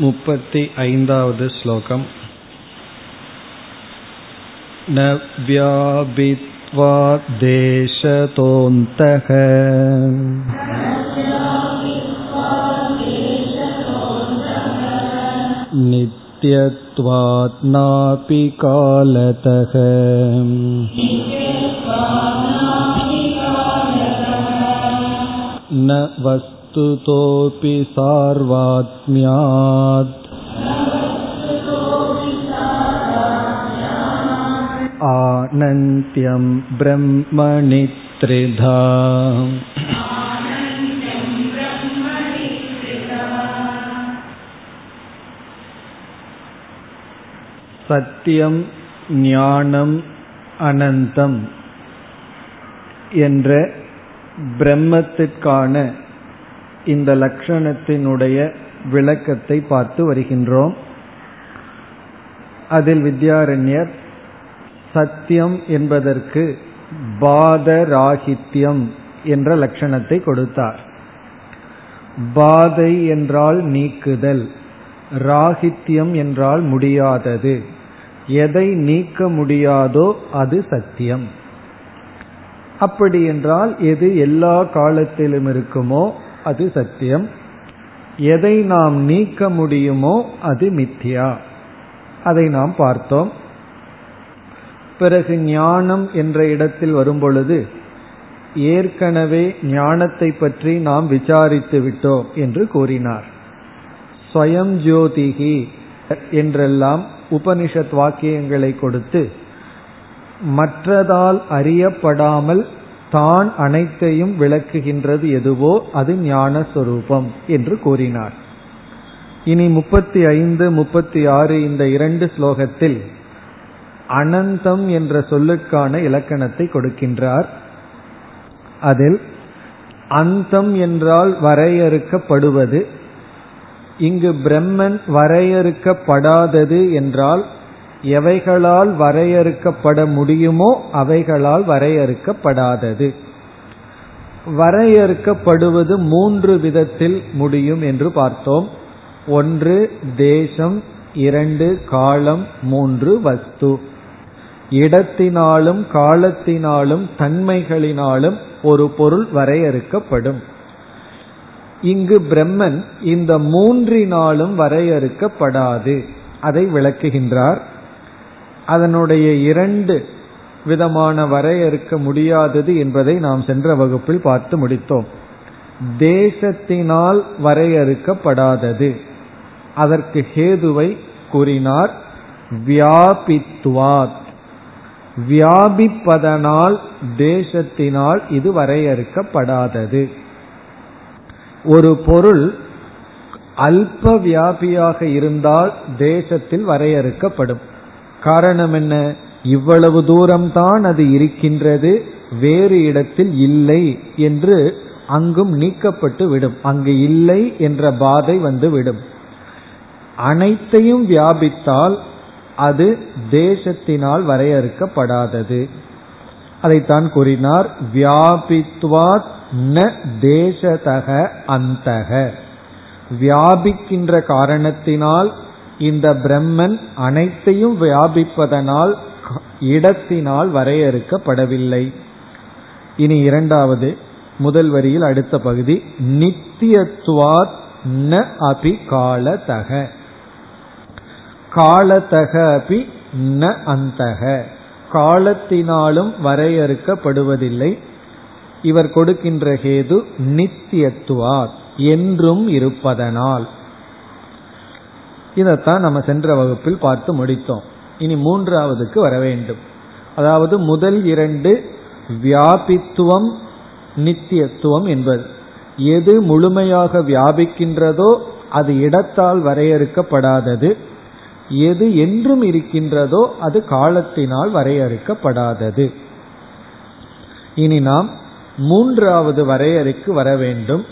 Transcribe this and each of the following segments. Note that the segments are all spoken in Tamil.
मुपति ऐन्दावद् श्लोकम् न व्यापित्वा देशतोऽन्तः नित्यत्वात् नापि कालतः न वस्तु वस्तुतोऽपि सार्वात्म्यात् आनन्त्यं ब्रह्मणि त्रिधा சத்தியம் ஞானம் அனந்தம் என்ற பிரம்மத்திற்கான இந்த லட்சணத்தினுடைய விளக்கத்தை பார்த்து வருகின்றோம். அதில் வித்யாரண்யர் சத்தியம் என்பதற்கு பாதராகித்யம் என்ற லட்சணத்தை கொடுத்தார். பாதை என்றால் நீக்குதல் ராகித்யம் என்றால் முடியாதது. எதை நீக்க முடியாதோ அது சத்தியம். அப்படி என்றால் எது எல்லா காலத்திலும் இருக்குமோ அது சத்தியம். எதை நாம் நீக்க முடியுமோ அது மித்யா. அதை நாம் பார்த்தோம். பிறகு ஞானம் என்ற இடத்தில் வரும்பொழுது ஏற்கனவே ஞானத்தை பற்றி நாம் விசாரித்து விட்டோம் என்று கூறினார். ஸ்வயம் ஜோதிகி என்றெல்லாம் உபனிஷத் வாக்கியங்களை கொடுத்து மற்றதால் அறியப்படாமல் தான் அனைத்தையும் விளக்குகின்றது எதுவோ அது ஞானஸ்வரூபம் என்று கூறினார். இனி முப்பத்தி ஐந்து முப்பத்தி ஆறு இந்த இரண்டு ஸ்லோகத்தில் அனந்தம் என்ற சொல்லுக்கான இலக்கணத்தை கொடுக்கின்றார். அதில் அந்தம் என்றால் வரையறுக்கப்படுவது இங்கு பிரம்மன் வரையறுக்கப்படாதது என்றால் எவைகளால் வரையறுக்கப்பட முடியுமோ அவைகளால் வரையறுக்கப்படாதது. வரையறுக்கப்படுவது மூன்று விதத்தில் முடியும் என்று பார்த்தோம். ஒன்று தேசம். இரண்டு காலம். மூன்று வஸ்து. இடத்தினாலும் காலத்தினாலும் தன்மைகளினாலும் ஒரு பொருள் வரையறுக்கப்படும். இங்கு பிரம்மன் இந்த மூன்றினாலும் வரையறுக்கப்படாது. அதை விளக்குகின்றார். அதனுடைய இரண்டு விதமான வரையறுக்க முடியாதது என்பதை நாம் சென்ற வகுப்பில் பார்த்து முடித்தோம். தேசத்தினால் வரையறுக்கப்படாதது. அதற்கு ஹேதுவை கூறினார். வியாபித்துவாத். வியாபிப்பதனால் தேசத்தினால் இது வரையறுக்கப்படாதது. ஒரு பொருள் அல்ப வியாபியாக இருந்தால் தேசத்தில் வரையறுக்கப்படும். காரணம் என்ன? இவ்வளவு தூரம்தான் அது இருக்கின்றது வேறு இடத்தில் இல்லை என்று அங்கும் நீக்கப்பட்டு விடும். அங்கு இல்லை என்ற பாதை வந்து விடும். அனைத்தையும் வியாபித்தால் அது தேசத்தினால் வரையறுக்கப்படாதது. அதைத்தான் கூறினார் வியாபித்வாத் ந தேசதக அந்தக. வியாபிக்கின்ற காரணத்தினால் இந்த பிரம்மன் அனைத்தையும் வியாபிப்பதனால் இடத்தினால் வரையறுக்கப்படவில்லை. இனி இரண்டாவது முதல் வரியில் அடுத்த பகுதி நித்தியத்துவாத் ந அபி காலதக. காலதக அபி ந அந்தக. காலத்தினாலும் வரையறுக்கப்படுவதில்லை. இவர் கொடுக்கின்ற ஹேது நித்தியத்துவார் என்றும் இருப்பதனால். இதைத்தான் நம்ம சென்ற வகுப்பில் பார்த்து முடித்தோம். இனி மூன்றாவதுக்கு வர வேண்டும். அதாவது முதல் இரண்டு வியாபித்துவம் நித்தியத்துவம் என்பது. எது முழுமையாக வியாபிக்கின்றதோ அது இடத்தால் வரையறுக்கப்படாதது. எது என்றும் இருக்கின்றதோ அது காலத்தினால் வரையறுக்கப்படாதது. இனி நாம் மூன்றாவது வரையறைக்கு வர வேண்டும்.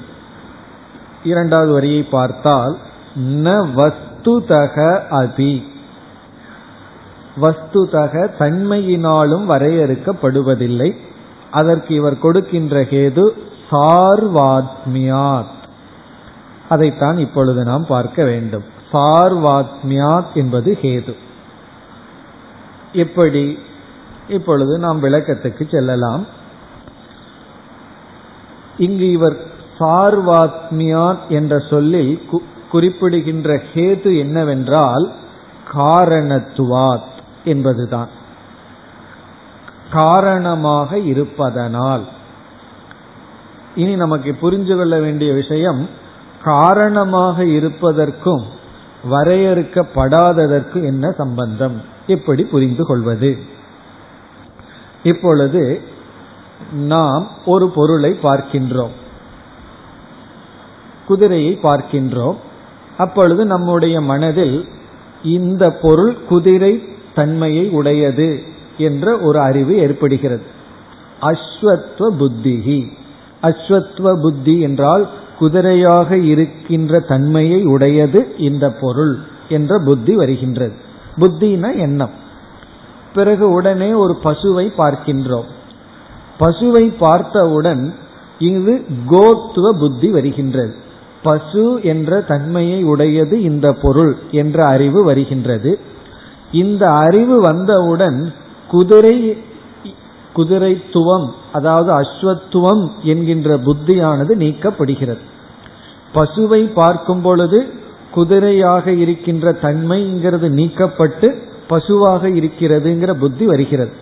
இரண்டாவது வரியை பார்த்தால் ந வஸ்துதக அதி. வஸ்துதக தன்மையினாலும் வரையறுக்கப்படுவதில்லை. அதற்கு இவர் கொடுக்கின்ற கேது சார்வாத்மியாத். அதைத்தான் இப்பொழுது நாம் பார்க்க வேண்டும். சார்வாத்மியாத் என்பது ஹேது. எப்படி? இப்பொழுது நாம் விளக்கத்துக்கு செல்லலாம். இங்கு இவர் சார்வாத்மியாத் என்ற சொல்லில் குறிப்பிடுகின்ற ஹேது என்னவென்றால் காரணத்துவாத் என்பதுதான். காரணமாக இருப்பதனால். இனி நமக்கு புரிஞ்சு கொள்ள வேண்டிய விஷயம் காரணமாக இருப்பதற்கும் வரையறுக்கப்படாததற்கும் என்ன சம்பந்தம்? எப்படி புரிந்து கொள்வது? இப்பொழுது நாம் ஒரு பொருளை பார்க்கின்றோம். குதிரையை பார்க்கின்றோம். அப்பொழுது நம்முடைய மனதில் இந்த பொருள் குதிரை தன்மையை உடையது என்ற ஒரு அறிவு ஏற்படுகிறது. அஸ்வத்வ புத்திகி அஸ்வத்வ புத்தி என்றால் குதிரையாக இருக்கின்ற தன்மையை உடையது இந்த பொருள் என்ற புத்தி வருகின்றது. புத்தினா எண்ணம். பிறகு உடனே ஒரு பசுவை பார்க்கின்றோம். பசுவை பார்த்தவுடன் இது கோத்துவ புத்தி வருகின்றது. பசு என்ற தன்மையை உடையது இந்த பொருள் என்ற அறிவு வருகின்றது. இந்த அறிவு வந்தவுடன் குதிரை குதிரைத்துவம் அதாவது அஸ்வத்துவம் என்கின்ற புத்தியானது நீக்கப்படுகிறது. பசுவை பார்க்கும் பொழுது குதிரையாக இருக்கின்ற தன்மைங்கிறது நீக்கப்பட்டு பசுவாக இருக்கிறதுங்கிற புத்தி வருகிறது.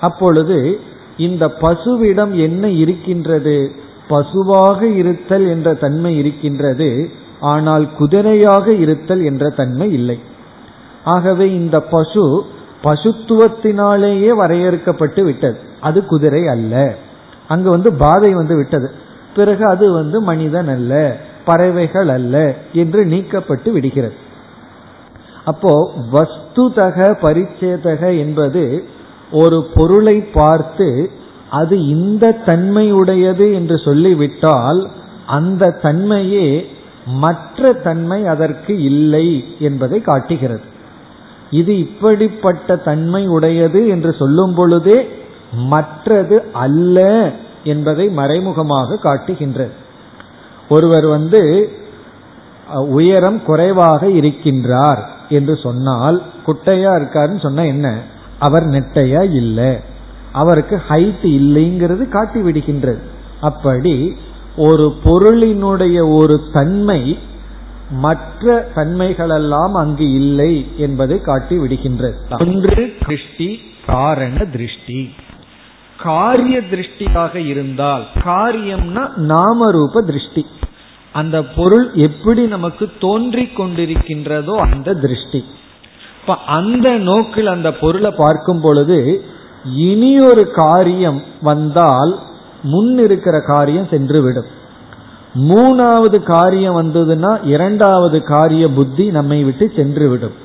அப்பொழுது இந்த பசுவிடம் என்ன இருக்கின்றது? பசுவாக இருத்தல் என்ற தன்மை இருக்கின்றது ஆனால் குதிரையாக இருத்தல் என்ற தன்மை இல்லை. ஆகவே இந்த பசு பசுத்துவத்தினாலேயே வரையறுக்கப்பட்டு விட்டது. அது குதிரை அல்ல. அங்கு வந்து பாதை வந்து விட்டது. பிறகு அது வந்து மனிதன் அல்ல பறவைகள் அல்ல என்று நீக்கப்பட்டு விடுகிறது. அப்போ வஸ்துதக பரிச்சேதக என்பது ஒரு பொருளை பார்த்து அது இந்த தன்மையுடையது என்று சொல்லிவிட்டால் அந்த தன்மையே மற்ற தன்மை அதற்கு இல்லை என்பதை காட்டுகிறது. இது இப்படிப்பட்ட தன்மை உடையது என்று சொல்லும் பொழுதே மற்றது அல்ல என்பதை மறைமுகமாக காட்டுகின்றது. ஒருவர் வந்து உயரம் குறைவாக இருக்கின்றார் என்று சொன்னால் குட்டையா இருக்காருன்னு சொன்னா என்ன? அவர் நெட்டையா? இல்லை. அவருக்கு ஹைட் இல்லைங்கிறது காட்டி விடுகின்றது. அப்படி ஒரு பொருளினுடைய ஒரு தன்மை மற்ற தன்மைகளெல்லாம் அங்கு இல்லை என்பதை காட்டி விடுகின்றது. ஒன்று திருஷ்டி காரண திருஷ்டி. காரிய திருஷ்டியாக இருந்தால் காரியம்னா நாமரூப திருஷ்டி. அந்த பொருள் எப்படி நமக்கு தோன்றி கொண்டிருக்கின்றதோ அந்த திருஷ்டி. இப்ப அந்த நோக்கில் அந்த பொருளை பார்க்கும் பொழுது இனி ஒரு காரியம் வந்தால் முன் இருக்கிற காரியம் சென்றுவிடும். மூணாவது காரியம் வந்ததுன்னா இரண்டாவது காரிய புத்தி நம்மை விட்டு சென்றுவிடும்.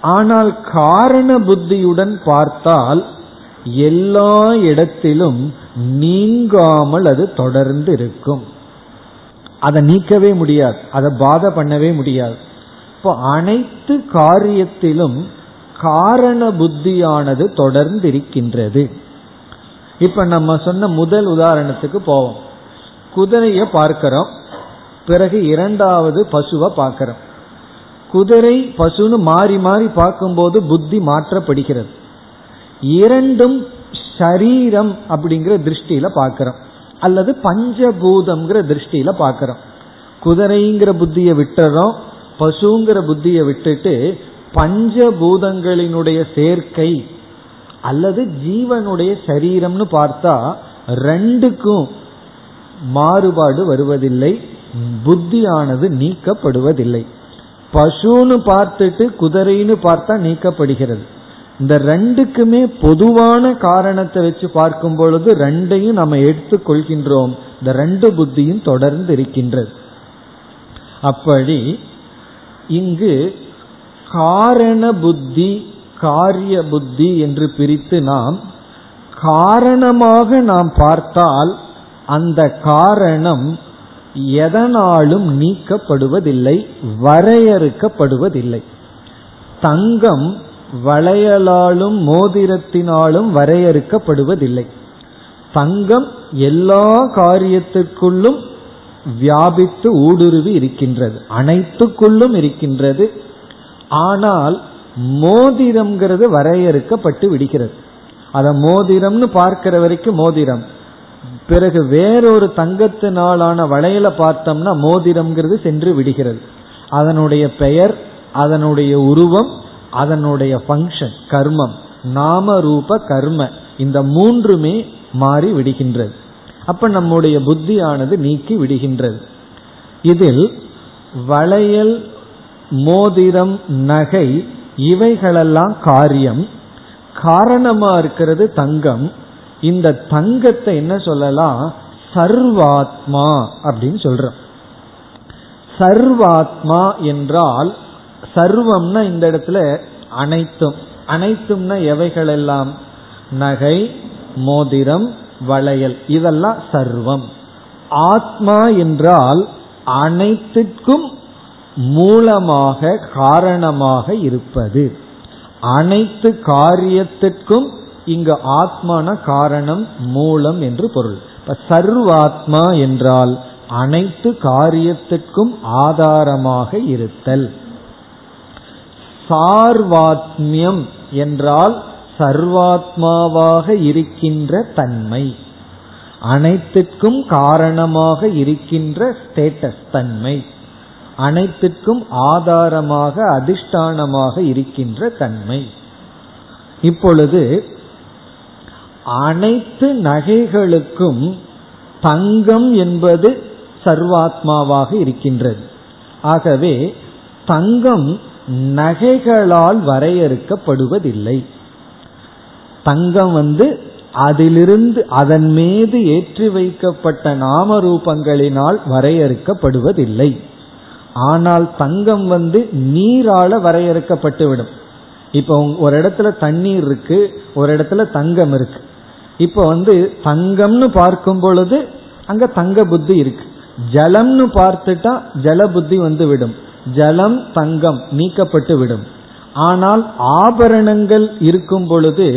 ஆனால் காரண புத்தியுடன் பார்த்தால் எல்லா இடத்திலும் நீங்காமல் அது தொடர்ந்து இருக்கும் அதை நீக்கவே முடியாது. அதை பாதை பண்ணவே முடியாது. இப்போ அனைத்து காரியத்திலும் காரண புத்தியானது தொடர்ந்து இருக்கின்றது இப்ப நம்ம சொன்ன முதல் உதாரணத்துக்கு போவோம். குதிரைய பார்க்கிறோம். பிறகு இரண்டாவது பசுவை பார்க்கிறோம். குதிரை பசுன்னு மாறி மாறி பார்க்கும்போது புத்தி மாற்றப்படுகிறது. இரண்டும் சரீரம் அப்படிங்கிற திருஷ்டியில பார்க்கிறோம். அல்லது பஞ்சபூதம்ங்கிற திருஷ்டியில பார்க்கிறோம். குதிரைங்கிற புத்தியை விட்டுறோம். பசுங்கிற புத்தியை விட்டுட்டு பஞ்சபூதங்களினுடைய சேர்க்கை அல்லது ஜீவனுடைய சரீரம்னு பார்த்தா ரெண்டுக்கும் மாறுபாடு வருவதில்லை புத்தியானது நீக்கப்படுவதில்லை. பசுன்னு பார்த்துட்டு குதிரைன்னு பார்த்தா நீக்கப்படுகிறது. இந்த ரெண்டுக்குமே பொதுவான காரணத்தை வச்சு பார்க்கும் பொழுது ரெண்டையும் நம்ம எடுத்துக்கொள்கின்றோம். இந்த ரெண்டு புத்தியும் தொடர்ந்து இருக்கின்றது. அப்படி இங்கு காரண புத்தி காரிய புத்தி என்று பிரித்து நாம் காரணமாக நாம் பார்த்தால் அந்த காரணம் எதனாலும் நீக்கப்படுவதில்லை வரையறுக்கப்படுவதில்லை. தங்கம் வளையலாலும் மோதிரத்தினாலும் வரையறுக்கப்படுவதில்லை. தங்கம் எல்லா காரியத்திற்குள்ளும் வியாபித்து ஊடுருவி இருக்கின்றது அனைத்துக்குள்ளும் இருக்கின்றது. ஆனால் மோதிரம்ங்கிறது வரையறுக்கப்பட்டு விடுகிறது. அதை மோதிரம்னு பார்க்கிற வரைக்கும் மோதிரம். பிறகு வேறொரு தங்கத்தினாலான வளையல பார்த்தோம்னா மோதிரம்ங்கிறது சென்று விடுகிறது. அதனுடைய பெயர் அதனுடைய உருவம் அதனுடைய ஃபங்க்ஷன் கர்மம். நாம ரூப கர்ம. இந்த மூன்றுமே மாறி விடுகின்றது. அப்ப நம்முடைய புத்தியானது நீக்கி விடுகின்றது. இதில் வளையல் மோதிரம் நகை இவைகளெல்லாம் காரியம். காரணமா இருக்கிறது தங்கம். இந்த தங்கத்தை என்ன சொல்லலாம்? சர்வாத்மா அப்படின்னு சொல்றோம். சர்வாத்மா என்றால் சர்வம்னா இந்த இடத்துல அனைத்தும். அனைத்தும்னா எவைகள் எல்லாம் நகை மோதிரம் வளையல். இதெல்லாம் சர்வம். ஆத்மா என்றால் அனைத்துக்கும் மூலமாக காரணமாக இருப்பது. அனைத்து காரியத்திற்கும் இங்கு ஆத்மான காரணம் மூலம் என்று பொருள். இப்ப சர்வாத்மா என்றால் அனைத்து காரியத்திற்கும் ஆதாரமாக இருத்தல். சார்வாத்மியம் என்றால் சர்வாத்மாவாக இருக்கின்ற தன்மை. அனைத்திற்கும் காரணமாக இருக்கின்ற ஸ்டேட்டஸ் தன்மை. அனைத்திற்கும் ஆதாரமாக அதிஷ்டானமாக இருக்கின்ற தன்மை. இப்பொழுது அனைத்து நகைகளுக்கும் தங்கம் என்பது சர்வாத்மாவாக இருக்கின்றது. ஆகவே தங்கம் நகைகளால் வரையறுக்கப்படுவதில்லை. தங்கம் வந்து அதிலிருந்து அதன் மீது ஏற்றி வைக்கப்பட்ட நாம ரூபங்களினால் வரையறுக்கப்படுவதில்லை. ஆனால் தங்கம் வந்து நீரால வரையறுக்கப்பட்டுவிடும். இப்போ ஒரு இடத்துல தண்ணீர் இருக்கு ஒரு இடத்துல தங்கம் இருக்கு. இப்போ வந்து தங்கம்னு பார்க்கும் பொழுது அங்க தங்க புத்தி இருக்கு. ஜலம்னு பார்த்துட்டா ஜல புத்தி வந்து விடும். ஜலம் தங்கம் நீக்கப்பட்டு விடும். ஆனால் ஆபரணங்கள் இருக்கும் பொழுது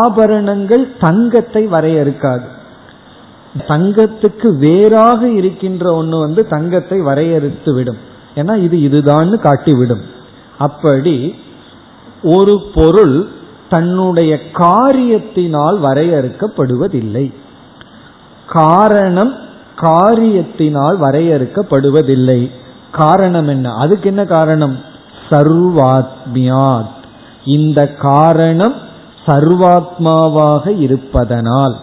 ஆபரணங்கள் தங்கத்தை வரையறுக்காது. தங்கத்துக்கு வேறாக இருக்கின்ற ஒன்று வந்து தங்கத்தை வரையறுத்து விடும். ஏன்னா இது இதுதான்னு காட்டிவிடும். அப்படி ஒரு பொருள் தன்னுடைய காரியத்தினால் வரையறுக்கப்படுவதில்லை. காரணம் காரியத்தினால் வரையறுக்கப்படுவதில்லை. காரணம் என்ன? அதுக்கு என்ன காரணம்? சர்வாத்மியாத். இந்த காரணம் சர்வாத்மாவாக இருப்பதனால்.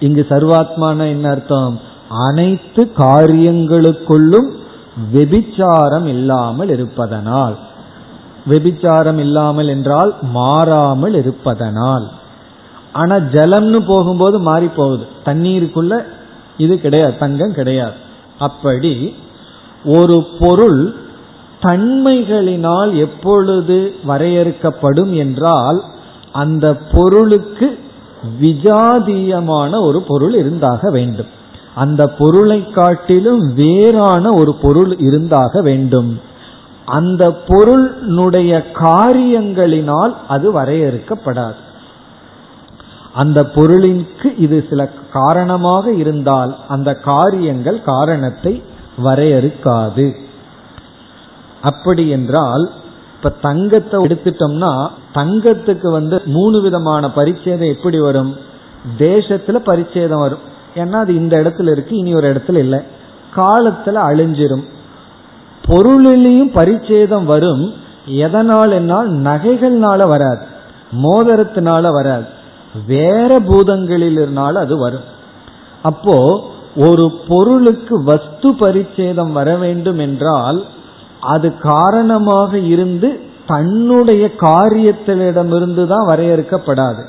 இங்கு சர்வாத்மான என்ன அர்த்தம்? அனைத்து காரியங்களுக்குள்ளும் வெபிச்சாரம் இல்லாமல் இருப்பதனால். வெபிச்சாரம் இல்லாமல் என்றால் மாறாமல் இருப்பதனால். ஆனா ஜலம்னு போகும்போது மாறி போகுது. தண்ணீருக்குள்ள இது கிடையாது தங்கம் கிடையாது. அப்படி ஒரு பொருள் தன்மைகளினால் எப்பொழுது வரையறுக்கப்படும் என்றால் அந்த பொருளுக்கு விஜாதீயமான ஒரு பொருள் இருந்தாக வேண்டும். அந்த பொருளை காட்டிலும் வேறான ஒரு பொருள் இருந்தாக வேண்டும். அந்த பொருளுடைய காரியங்களினால் அது வரையறுக்கப்படாது. அந்த பொருளிற்கு இது சில காரணமாக இருந்தால் அந்த காரியங்கள் காரணத்தை வரையறுக்காது. அப்படி என்றால் இப்ப தங்கத்தை எடுத்துட்டோம்னா தங்கத்துக்கு வந்து மூணு விதமான பரிச்சேதம் எப்படி வரும்? தேசத்துல பரிச்சேதம் வரும். ஏன்னா அது இந்த இடத்துல இருக்கு இனி ஒரு இடத்துல இல்லை. காலத்துல அழிஞ்சிரும். பொருளிலையும் பரிச்சேதம் வரும். எதனால் என்னால்? நகைகள்னால வராது. மோதிரத்தினால வராது. வேற பூதங்களிலிருந்தால அது வரும். அப்போ ஒரு பொருளுக்கு வஸ்து பரிச்சேதம் வர வேண்டும் என்றால் அது காரணமாக இருந்து தன்னுடைய காரியத்திலிடமிருந்து தான் வரையறுக்கப்படாது.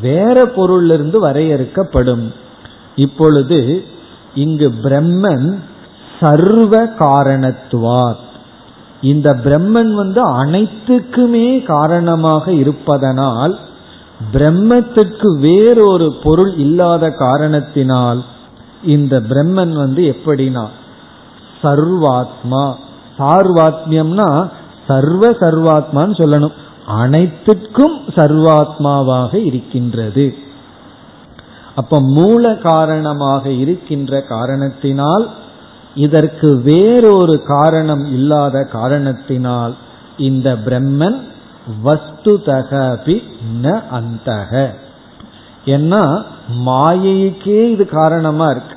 வேற பொருளிலிருந்து வரையறுக்கப்படும். இப்பொழுது இங்கு பிரம்மன் சர்வ காரணத்துவார். இந்த பிரம்மன் வந்து அனைத்துக்குமே காரணமாக இருப்பதனால் பிரம்மத்திற்கு வேறொரு பொருள் இல்லாத காரணத்தினால் இந்த பிரம்மன் வந்து எப்படினா சர்வாத்மா. சார்வாத்மியம்னா சர்வ சர்வாத்மான்னு சொல்லணும். அனைத்துக்கும் சர்வாத்மாவாக இருக்கின்றது. அப்ப மூல காரணமாக இருக்கின்ற காரணத்தினால் இதற்கு வேறொரு காரணம் இல்லாத காரணத்தினால் இந்த பிரம்மன் வஸ்துதகபி ந அந்தக. ஏன்னா மாயைக்கே இது காரணமா இருக்கு.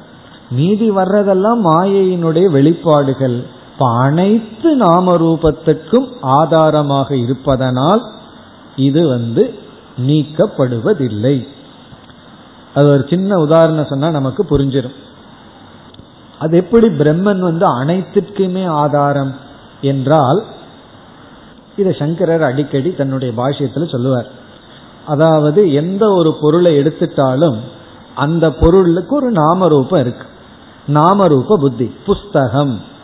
மீதி வர்றதெல்லாம் மாயையினுடைய வெளிப்பாடுகள். இப்ப அனைத்து நாம ரூபத்துக்கும் ஆதாரமாக இருப்பதனால் இது வந்து நீக்கப்படுவதில்லை. அது ஒரு சின்ன உதாரணம் சொன்னா நமக்கு புரிஞ்சிடும் அது எப்படி பிரம்மன் வந்து அனைத்திற்குமே ஆதாரம் என்றால் இதை சங்கரர் அடிக்கடி தன்னுடைய பாஷ்யத்தில் சொல்லுவார். அதாவது எந்த ஒரு பொருளை எடுத்துட்டாலும் அந்த பொருளுக்கு ஒரு நாமரூபம் இருக்கு. நாமரூப புத்தி புஸ்தகம்.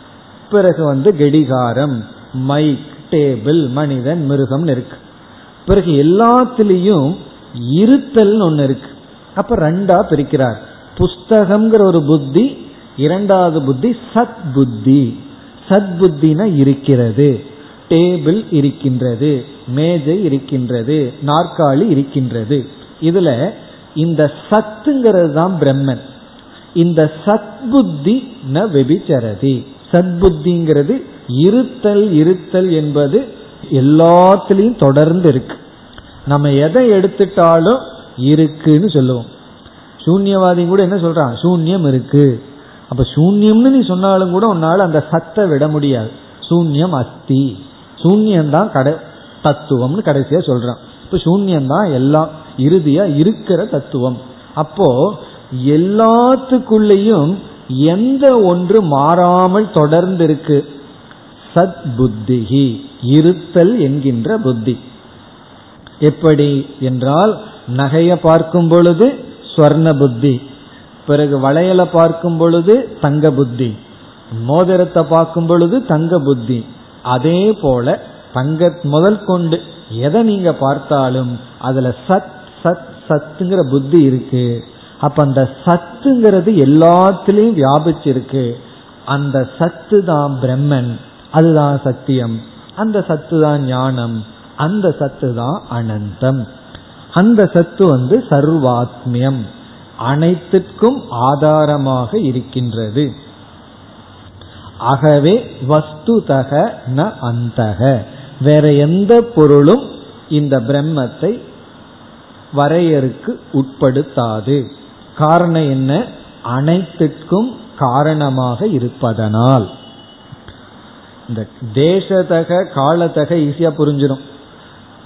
பிறகு வந்து கடிகாரம் மைக் டேபிள் மனிதன் மிருகம் இருக்கு. பிறகு எல்லாத்திலையும் இருத்தல் ஒன்று இருக்கு. அப்ப ரெண்டா பிரிக்கிறார். புஸ்தகம்ங்கிற ஒரு புத்தி இரண்டாவது புத்தி சத் புத்தி சத் புத்தினா இருக்கிறது. டேபிள் இருக்கின்றது. மேஜை இருக்கின்றது. நாற்காலி இருக்கின்றது. இதுல இந்த சத்துங்கிறது தான் பிரம்மன். இந்த சத்புத்தி ந வெபிச்சரதி. சத்புத்திங்கிறது இருத்தல் இருத்தல் என்பது எல்லாத்திலையும் தொடர்ந்து இருக்கு. நம்ம எதை எடுத்துட்டாலும் இருக்குன்னு சொல்லுவோம். சூன்யவாதி கூட என்ன சொல்றான்? சூன்யம் இருக்கு. அப்ப சூன்யம்னு நீ சொன்னாலும் கூட உன்னால அந்த சத்தை விட முடியாது. சூன்யம் அஸ்தி. சூன்யம் தான் கடை தத்துவம்னு கடைசியா சொல்றான். இப்ப சூன்யம் தான் எல்லாம் இறுதியா இருக்கிற தத்துவம். அப்போ எல்லாத்துக்குள்ளேயும் எந்த ஒன்று மாறாமல் தொடர்ந்து இருக்கு சத் புத்திகி இருத்தல் என்கின்ற புத்தி. எப்படி என்றால் நகைய பார்க்கும் பொழுது ஸ்வர்ண புத்தி பிறகு வளையலை பார்க்கும் பொழுது தங்க புத்தி மோதிரத்தை பார்க்கும் பொழுது தங்க புத்தி. அதே போல தங்க முதல் கொண்டு எதை நீங்க பார்த்தாலும் அதுல சத் சத் சத்துங்கிற புத்தி இருக்கு. அப்ப அந்த சத்துங்கிறது எல்லாத்திலையும் வியாபிச்சிருக்கு. அந்த சத்து தான் பிரம்மன் அதுதான் சத்தியம். அந்த சத்து தான் ஞானம் அந்த சத்து தான் அனந்தம். அந்த சத்து வந்து சர்வாத்மியம் அனைத்துக்கும் ஆதாரமாக இருக்கின்றது. ஆகவே வஸ்துதக ந அந்தக. வேற எந்த பொருளும் இந்த பிரம்மத்தை வரையறுக்கு உட்படுத்தாது. காரணம் என்ன? அனைத்துக்கும் காரணமாக இருப்பதனால். இந்த தேசதக காலத்தக ஈஸியா புரிஞ்சிடும்.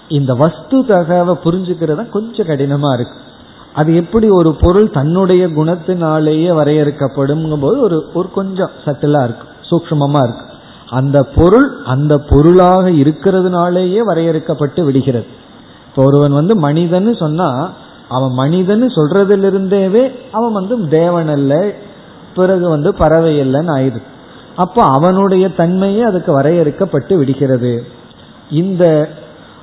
இந்த வஸ்து தகவை புரிஞ்சுக்கிறத கொஞ்சம் கடினமா இருக்கு. அது எப்படி ஒரு பொருள் தன்னுடைய குணத்தினாலேயே வரையறுக்கப்படும் போது ஒரு ஒரு கொஞ்சம் சட்டிலா இருக்கு சூக்மமா இருக்கு. அந்த பொருள் அந்த பொருளாக இருக்கிறதுனாலேயே வரையறுக்கப்பட்டு விடுகிறது. இப்போ ஒருவன் வந்து மனிதன் சொன்னா அவன் மனிதன் சொல்றதிலிருந்தேவே அவன் வந்து தேவன் அல்ல பிறகு வந்து பறவை இல்லைன்னு ஆயிடுது. அப்போ அவனுடைய தன்மையே அதுக்கு வரையறுக்கப்பட்டு விடுகிறது. இந்த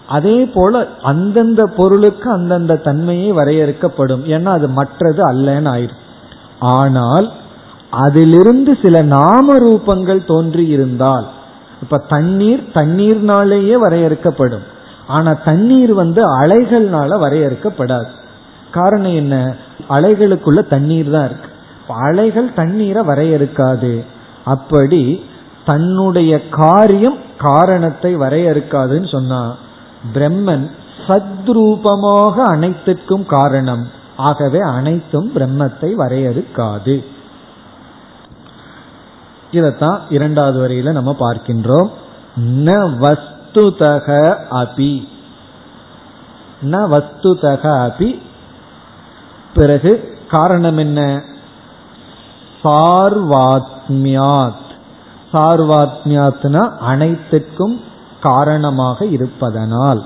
அதே போல அந்தந்த பொருளுக்கு அந்தந்த தன்மையே வரையறுக்கப்படும். ஏன்னா அது மற்றது அல்லன்னு ஆயிடும் ஆனால் அதிலிருந்து சில நாம ரூபங்கள் தோன்றி இருந்தால் இப்ப தண்ணீர் தண்ணீர்னாலேயே வரையறுக்கப்படும். ஆனா தண்ணீர் வந்து அலைகள்னால வரையறுக்கப்படாது. காரணம் என்ன? அலைகளுக்குள்ள தண்ணீர் தான் இருக்கு. அலைகள் தண்ணீரை வரையறுக்காது. அப்படி தன்னுடைய காரியம் காரணத்தை வரையறுக்காதுன்னு சொன்னா பிரம்மன் சத்ரூபமாக அனைத்துக்கும் காரணம். ஆகவே அனைத்தும் பிரம்மத்தை வரையறுக்காது. இதைத்தான் இரண்டாவது வரையில நம்ம பார்க்கின்றோம். ந வஸ்துதக அபி. ந வஸ்துதக அபி பிறகு காரணம் என்ன? சார்வாத்மியாத். சார்வாத்மியாத்னா அனைத்துக்கும் காரணமாக இருப்பதனால்.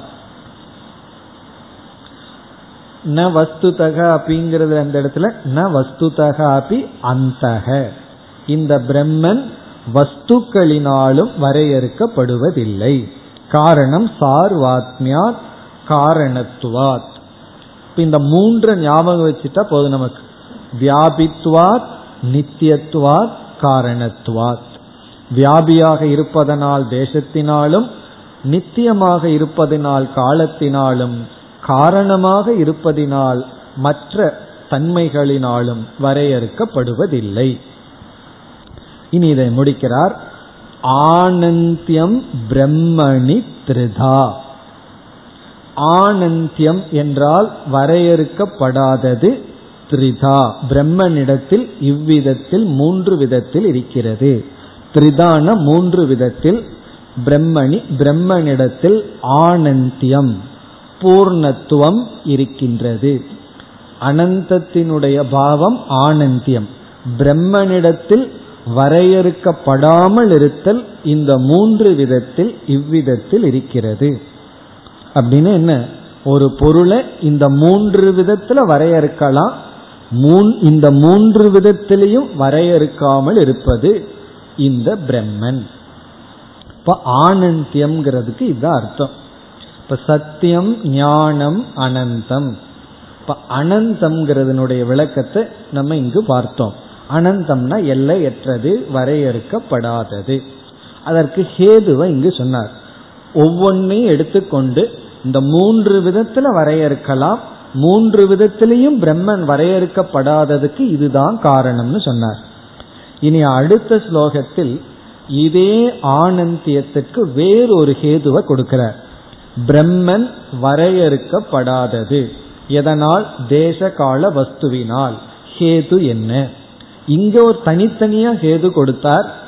ந வஸ்துதக அப்படிங்கிறது அந்த இடத்துல ந வஸ்துதக அப்படி அந்தக இந்த பிரம்மன் வஸ்துக்களினாலும் வரையறுக்கப்படுவதில்லை. காரணம் சார்வாத்மியாத் காரணத்துவாத். இந்த மூன்று ஞாபகம் வச்சுட்டா போதும் நமக்கு. வியாபித்வாத் நித்தியத்துவாத் காரணத்துவாத் வியாபியாக இருப்பதனால் தேசத்தினாலும் நித்தியமாக இருப்பதனால் காலத்தினாலும் காரணமாக இருப்பதினால் மற்ற தன்மைகளினாலும் வரையறுக்கப்படுவதில்லை. இனி இதை முடிக்கிறார். ஆனந்தியம் பிரம்மணி திருதா. ஆனந்தியம் என்றால் வரையறுக்கப்படாதது த்ரிதா. பிரம்மனிடத்தில் இவ்விதத்தில் மூன்று விதத்தில் இருக்கிறது. த்ரிதான மூன்று விதத்தில் பிரம்மணி பிரம்மனிடத்தில் ஆனந்தியம் பூர்ணத்துவம் இருக்கின்றது. அனந்தத்தினுடைய பாவம் ஆனந்தியம். பிரம்மனிடத்தில் வரையறுக்கப்படாமல் இருத்தல் இந்த மூன்று விதத்தில் இவ்விதத்தில் இருக்கிறது. அப்படின்னு என்ன? ஒரு பொருளை இந்த மூன்று விதத்துல வரையறுக்கலாம். இந்த மூன்று விதத்திலையும் வரையறுக்காமல் இருப்பது இந்த பிரம்மன். இப்ப ஆனந்தியம்ங்கிறதுக்கு இதுதான் அர்த்தம். இப்ப சத்தியம் ஞானம் அனந்தம். இப்ப அனந்தம்ங்கிறதுனுடைய விளக்கத்தை நம்ம இங்கு பார்த்தோம். அனந்தம்னா எல்லையற்றது வரையறுக்கப்படாதது. அதற்கு ஹேதுவை இங்கு சொன்னார். ஒவ்வொன்றையும் எடுத்துக்கொண்டு இந்த மூன்று விதத்துல வரையறுக்கலாம். மூன்று விதத்திலையும் பிரம்மன் வரையறுக்கப்படாததுக்கு இதுதான் காரணம்னு சொன்னார். இனி அடுத்த ஸ்லோகத்தில் இதே ஆனந்தியத்திற்கு வேறொரு ஹேதுவை கொடுக்கிறார். பிரம்மன் வரையறுக்கப்படாதது. எதனால்? தேச கால வஸ்துவினால். ஹேது என்ன? இங்க ஒரு தனித்தனியா ஹேது கொடுத்தார்.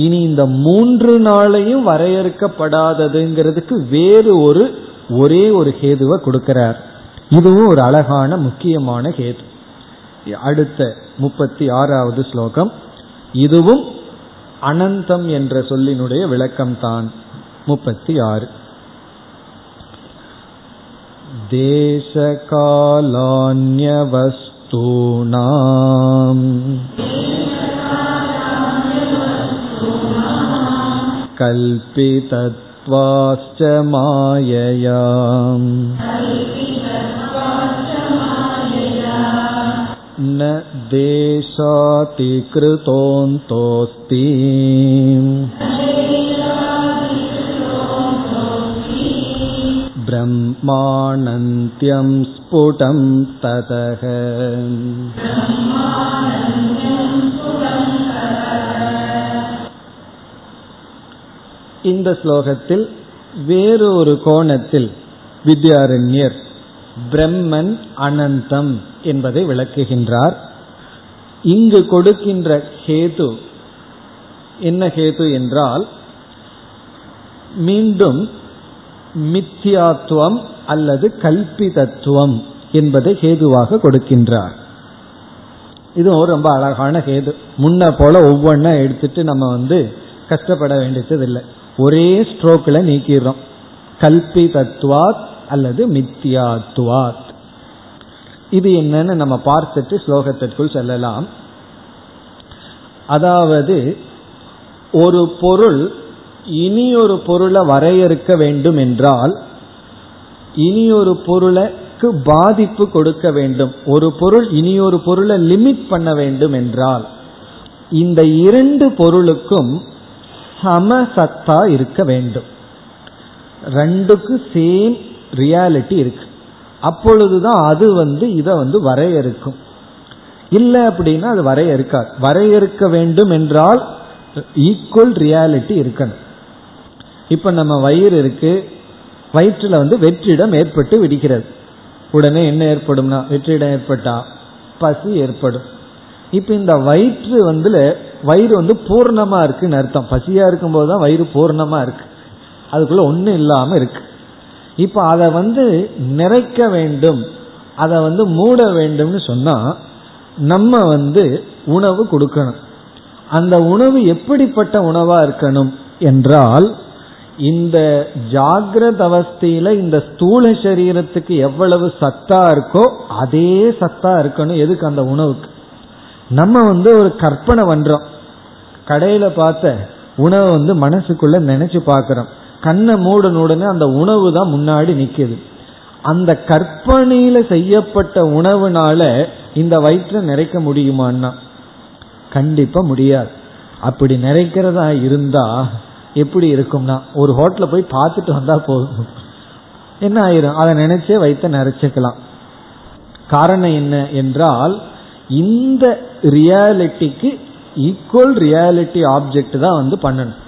இனி இந்த மூன்று நாளையும் வரையறுக்கப்படாததுங்கிறதுக்கு வேறு ஒரு ஒரே ஒரு ஹேதுவை கொடுக்கிறார். இதுவும் ஒரு அழகான முக்கியமான ஹேது. அடுத்த முப்பத்தி ஆறாவது ஸ்லோகம். இதுவும் அனந்தம் என்ற சொல்லினுடைய விளக்கம்தான். முப்பத்தி ஆறு. தேசகாலான்யவஸ்தூனாம். कल्पितत्वाश्च मायया न देशातिकृतोऽन्तोऽस्ति ब्रह्माणन्त्यं स्फुटं ततः இந்த ஸ்லோகத்தில் வேறு ஒரு கோணத்தில் வித்யாரண்யர் பிரம்மன் அனந்தம் என்பதை விளக்குகின்றார். இங்கு கொடுக்கின்ற ஹேது என்ன ஹேது என்றால் மீண்டும் மித்தியாத்துவம் அல்லது கல்பிதத்துவம் என்பதை ஹேதுவாக கொடுக்கின்றார். இதுவும் ரொம்ப அழகான ஹேது. முன்ன போல ஒவ்வொன்றா எடுத்துட்டு நம்ம வந்து கஷ்டப்பட வேண்டியது இல்லை ஒரே ஸ்ட்ரோக்கில் நீக்கிறோம் கல்பி தத்துவாத் அல்லது மித்தியாத்வாத் இது என்னன்னு நம்ம பார்த்துட்டு ஸ்லோகத்திற்குள் செல்லலாம். அதாவது ஒரு பொருள் இனி ஒரு பொருளை வரையறுக்க வேண்டும் என்றால் இனி ஒரு பொருளுக்கு பாதிப்பு கொடுக்க வேண்டும். ஒரு பொருள் இனி ஒரு பொருளை லிமிட் பண்ண வேண்டும் என்றால் இந்த இரண்டு பொருளுக்கும் சமசத்தா இருக்க வேண்டும். ரெண்டுக்கு சேம் ரியாலிட்டி இருக்கு. அப்பொழுதுதான் அது வந்து இதை வந்து வரையறுக்கும். இல்லை அப்படின்னா அது வரையறுக்காது. வரையறுக்க வேண்டும் என்றால் ஈக்குவல் ரியாலிட்டி இருக்கணும். இப்ப நம்ம வயிறு இருக்கு. வயிற்றுல வந்து வெற்றிடம் ஏற்பட்டு விடுகிறது. உடனே என்ன ஏற்படும்னா வெற்றிடம் ஏற்பட்டா பசி ஏற்படும். இப்போ இந்த வயிற்று வந்து வயிறு வந்து பூர்ணமா இருக்குன்னு அர்த்தம். பசியா இருக்கும் போதுதான் வயிறு பூர்ணமா இருக்கு. அதுக்குள்ள ஒன்றும் இல்லாம இருக்கு. இப்போ அதை வந்து நிறைக்க வேண்டும். அதை வந்து மூட வேண்டும்னு சொன்னா நம்ம வந்து உணவு கொடுக்கணும். அந்த உணவு எப்படிப்பட்ட உணவா இருக்கணும் என்றால் இந்த ஜாகிரத அவஸ்தையில இந்த ஸ்தூல சரீரத்துக்கு எவ்வளவு சத்தா இருக்கோ அதே சத்தா இருக்கணும் எதுக்கு அந்த உணவுக்கு. நம்ம வந்து ஒரு கற்பனை பண்றோம். கடையில பார்த்த உணவை வந்து மனசுக்குள்ள நினைச்சு பார்க்கிறோம். கண்ணை மூடன உடனே அந்த உணவு தான் முன்னாடி நிக்குது. அந்த கற்பனையில செய்யப்பட்ட உணவுனால இந்த வயிற்ற நிறைக்க முடியுமான்னா? கண்டிப்பா முடியாது. அப்படி நிறைக்கிறதா இருந்தா எப்படி இருக்கும்னா ஒரு ஹோட்டல போய் பார்த்துட்டு வந்தா போதும். என்ன ஆயிரும்? அதை நினைச்சே வயிற்ற நிறைச்சிக்கலாம். காரணம் என்ன என்றால் இந்த ரியாலிட்டிக்கு ஈக்குவல் ரியாலிட்டி ஆப்ஜெக்ட் தான் வந்து பண்ணணும்.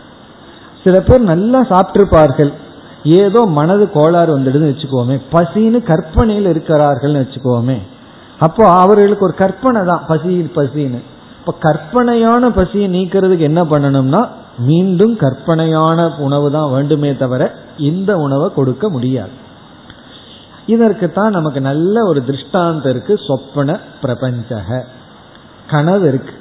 சில பேர் நல்லா சாப்பிட்டிருப்பார்கள். ஏதோ மனது கோளாறு வந்துடுதுன்னு வச்சுக்கோமே. பசின்னு கற்பனையில் இருக்கிறார்கள்னு வச்சுக்கோமே. அப்போ அவர்களுக்கு ஒரு கற்பனை தான் பசி பசின்னு. இப்ப கற்பனையான பசியை நீக்கிறதுக்கு என்ன பண்ணணும்னா மீண்டும் கற்பனையான உணவு தான் வேண்டுமே தவிர இந்த உணவை கொடுக்க முடியாது. இதற்குத்தான் நமக்கு நல்ல ஒரு திருஷ்டாந்தம் இருக்கு சொப்பன பிரபஞ்சக. கனவு இருக்கு.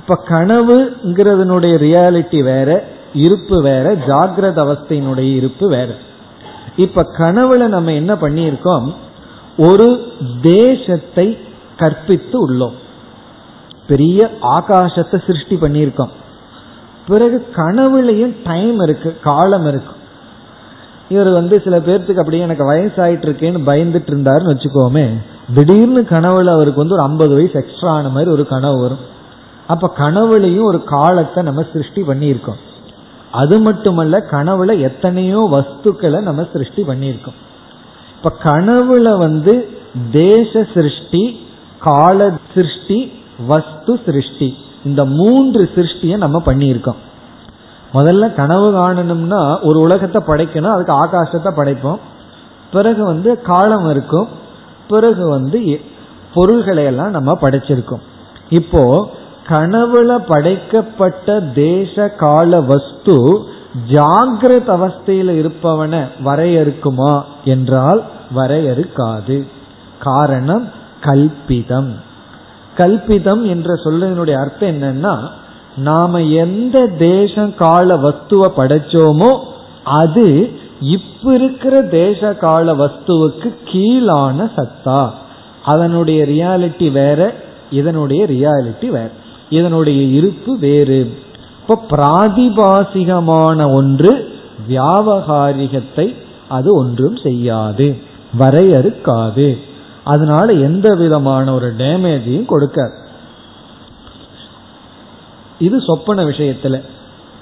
இப்ப கனவுங்கிறதுனுடைய ரியாலிட்டி வேற இருப்பு வேற ஜாகிரத அவஸ்தையினுடைய இருப்பு வேற. இப்ப கனவுல நம்ம என்ன பண்ணியிருக்கோம்? ஒரு தேசத்தை கற்பித்து உள்ளோம். பெரிய ஆகாசத்தை சிருஷ்டி பண்ணியிருக்கோம். பிறகு கனவுலையும் டைம் இருக்கு காலம் இருக்கு. இவர் வந்து சில பேர்த்துக்கு அப்படியே எனக்கு வயசாயிட்டு இருக்கேன்னு பயந்துட்டு இருந்தாருன்னு வச்சுக்கோமே. திடீர்னு கனவுல அவருக்கு வந்து ஒரு ஐம்பது வயசு எக்ஸ்ட்ரா ஆன மாதிரி ஒரு கனவு வரும். அப்ப கனவுலையும் ஒரு காலத்தை நம்ம சிருஷ்டி பண்ணியிருக்கோம். அது மட்டுமல்ல கனவுல எத்தனையோ வஸ்துக்களை நம்ம சிருஷ்டி பண்ணியிருக்கோம். இப்ப கனவுல வந்து தேச சிருஷ்டி கால சிருஷ்டி வஸ்து சிருஷ்டி இந்த மூன்று சிருஷ்டியை நம்ம பண்ணியிருக்கோம். முதல்ல கனவு காணணும்னா ஒரு உலகத்தை படைக்கணும் அதுக்கு ஆகாசத்தை படைப்போம். பிறகு வந்து காலம் இருக்கும். பிறகு வந்து பொருள்களை எல்லாம் நம்ம படைச்சிருக்கோம். இப்போ கனவுல படைக்கப்பட்ட தேச கால வஸ்து ஜாகிரத அவஸ்தையில் இருப்பவன வரையறுக்குமா என்றால் வரையறுக்காது. காரணம் கல்பிதம். கல்பிதம் என்ற சொல்லினுடைய அர்த்தம் என்னன்னா நாம எந்த தேசம் கால வஸ்துவை படைச்சோமோ அது இப்ப இருக்கிற தேச கால வஸ்துவுக்கு கீழான சத்தா. அதனுடைய ரியாலிட்டி வேற இதனுடைய ரியாலிட்டி வேற. இதனுடைய இருப்பு வேறு. இப்ப பிராதிபாசிகமான ஒன்று வியாபகாரிகத்தை அது ஒன்றும் செய்யாது. வரையறுக்காது. அதனால எந்த விதமான ஒரு டேமேஜையும் கொடுக்காது. இது சொப்பன விஷயத்துல.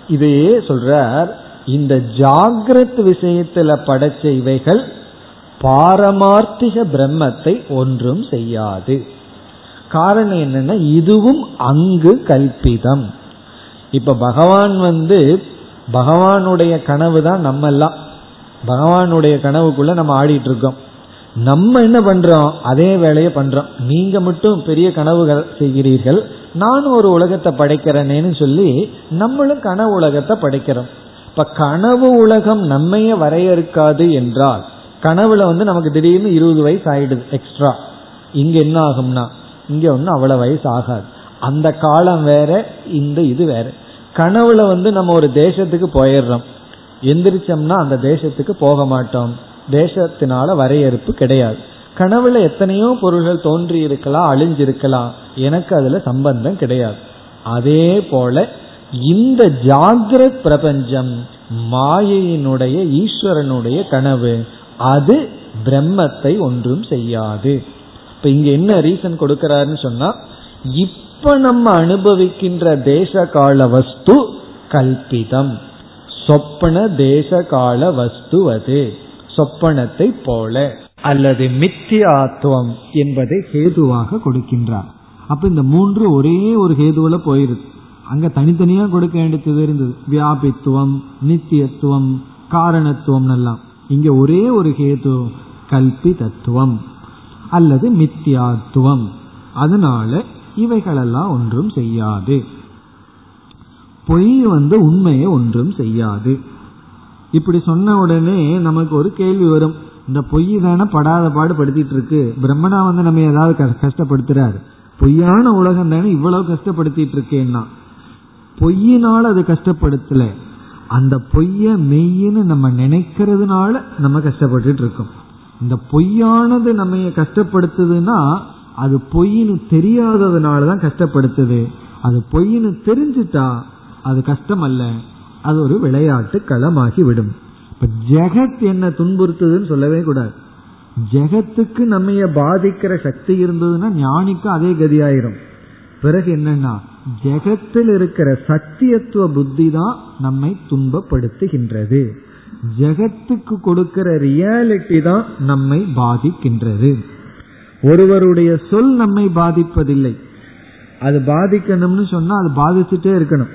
இதையே சொல்றார் இந்த ஜாகிரத் விஷயத்துல படைச்ச இவைகள் பாரமார்த்திக பிரம்மத்தை ஒன்றும் செய்யாது. காரணம் என்னன்னா இதுவும் அங்கு கல்பிதம். இப்ப பகவான் வந்து பகவானுடைய கனவு தான் நம்ம எல்லாம் பகவானுடைய கனவுக்குள்ள நம்ம ஆடிட்டு இருக்கோம் நம்ம என்ன பண்றோம்? அதே வேலையை பண்றோம். நீங்க மட்டும் பெரிய கனவுகள் செய்கிறீர்கள். நான் ஒரு உலகத்தை படைக்கிறேனேன்னு சொல்லி நம்மளும் கனவு உலகத்தை படைக்கிறோம். இப்ப கனவு உலகம் நம்மைய வரையறுக்காது என்றால் கனவுல வந்து நமக்கு திடீர்னு இருபது வயசு ஆயிடுது எக்ஸ்ட்ரா இங்க என்ன ஆகும்னா இங்க ஒன்றும் அவ்வளவு வயசு ஆகாது. அந்த காலம் வேற இந்த இது வேற. கனவுல வந்து நம்ம ஒரு தேசத்துக்கு போயிடுறோம். எந்திரிச்சோம்னா அந்த தேசத்துக்கு போக மாட்டோம். தேசத்தினால வரையறுப்பு கிடையாது. கனவுல எத்தனையோ பொருள்கள் தோன்றி இருக்கலாம் அழிஞ்சிருக்கலாம். எனக்கு அதுல சம்பந்தம் கிடையாது. அதே போல இந்த ஜாகிரத் பிரபஞ்சம் மாயையினுடைய ஈஸ்வரனுடைய கனவு அது பிரம்மத்தை ஒன்றும் செய்யாது. இப்ப இங்க என்ன ரீசன் கொடுக்கிறாருன்னு சொன்னா இப்ப நம்ம அனுபவிக்கின்ற தேச கால வஸ்து கல்பிதம். சொப்பன தேச கால வஸ்து அது. சொப்பனத்தை போல. அல்லது மித்தியாத்துவம் என்பதை ஹேதுவாக கொடுக்கின்றார். அப்ப இந்த மூன்று ஒரே ஒரு ஹேதுவில போயிருது அங்க தனித்தனியா கொடுக்க வேண்டியது இருந்தது. வியாபித்துவம் நித்தியத்துவம் காரணத்துவம் எல்லாம் இங்க ஒரே ஒரு ஹேது கல்பி தத்துவம் அல்லது மித்தியாத்துவம். அதனால இவைகளெல்லாம் ஒன்றும் செய்யாது. பொய் வந்து உண்மையை ஒன்றும் செய்யாது. இப்படி சொன்ன உடனே நமக்கு ஒரு கேள்வி வரும். இந்த பொய் தானே படாத பாடு படுத்திட்டு இருக்கு. பிரம்மனா வந்து நம்ம ஏதாவது கஷ்டப்படுத்துறாரு. பொய்யான உலகம் தானே இவ்வளவு கஷ்டப்படுத்திட்டு இருக்கேன்னா. பொய்யினால அது கஷ்டப்படுத்தல. அந்த பொய்ய மெய்யின்னு நம்ம நினைக்கிறதுனால நம்ம கஷ்டப்பட்டுட்டு இருக்கோம். இந்த பொய்யானது நம்ம கஷ்டப்படுத்துதுன்னா அது பொய்னு தெரியாததுனால தான் கஷ்டப்படுத்துது. அது பொய்னு தெரிஞ்சுட்டா அது கஷ்டம் அல்ல அது ஒரு விளையாட்டு களமாகி விடும் இப்ப ஜெகத் என்ன துன்புறுத்துதுன்னு சொல்லவே கூடாது. ஜெகத்துக்கு நம்ம பாதிக்கிற சக்தி இருந்ததுன்னா ஞானிக்கு அதே கதியாயிரும். பிறகு என்னன்னா ஜெகத்தில் இருக்கிற சத்தியத்துவ புத்தி தான் நம்மை துன்பப்படுத்துகின்றது. ஜெகத்துக்கு கொடுக்கிற ரியாலிட்டி தான் நம்மை பாதிக்கின்றது. ஒருவருடைய சொல் நம்மை பாதிப்பதில்லை. அது பாதிக்கணும்னு சொன்னா அது பாதிச்சுட்டே இருக்கணும்.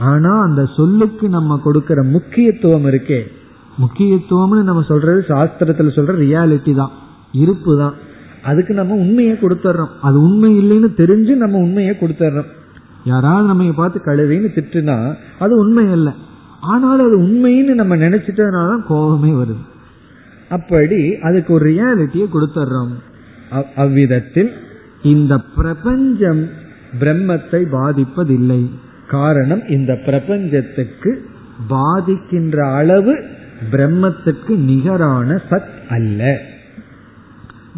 ஆனா அந்த சொல்லுக்கு நம்ம கொடுக்கிற முக்கியத்துவம் இருக்கே. முக்கியத்துவம்னு நம்ம சொல்றது சாஸ்திரத்துல சொல்ற ரியாலிட்டி தான். இருப்பு தான். அதுக்கு நம்ம உண்மையை கொடுத்துட்றோம் அது உண்மை இல்லைன்னு தெரிஞ்சு நம்ம உண்மையை கொடுத்துட்றோம் யாராவது நம்ம பார்த்து கழுவின்னு திட்டுனா அது உண்மை அல்ல. ஆனாலும் அது உண்மைன்னு நம்ம நினைச்சிட்டதுனால தான் கோபமே வருது. அப்படி அதுக்கு ஒரு ரியாலிட்டியை கொடுத்துட்றோம் அவ்விதத்தில் இந்த பிரபஞ்சம் பிரம்மத்தை பாதிப்பதில்லை. காரணம் இந்த பிரபஞ்சத்துக்கு பாதிக்கின்ற அளவு பிரம்மத்துக்கு நிகரான சத் அல்ல.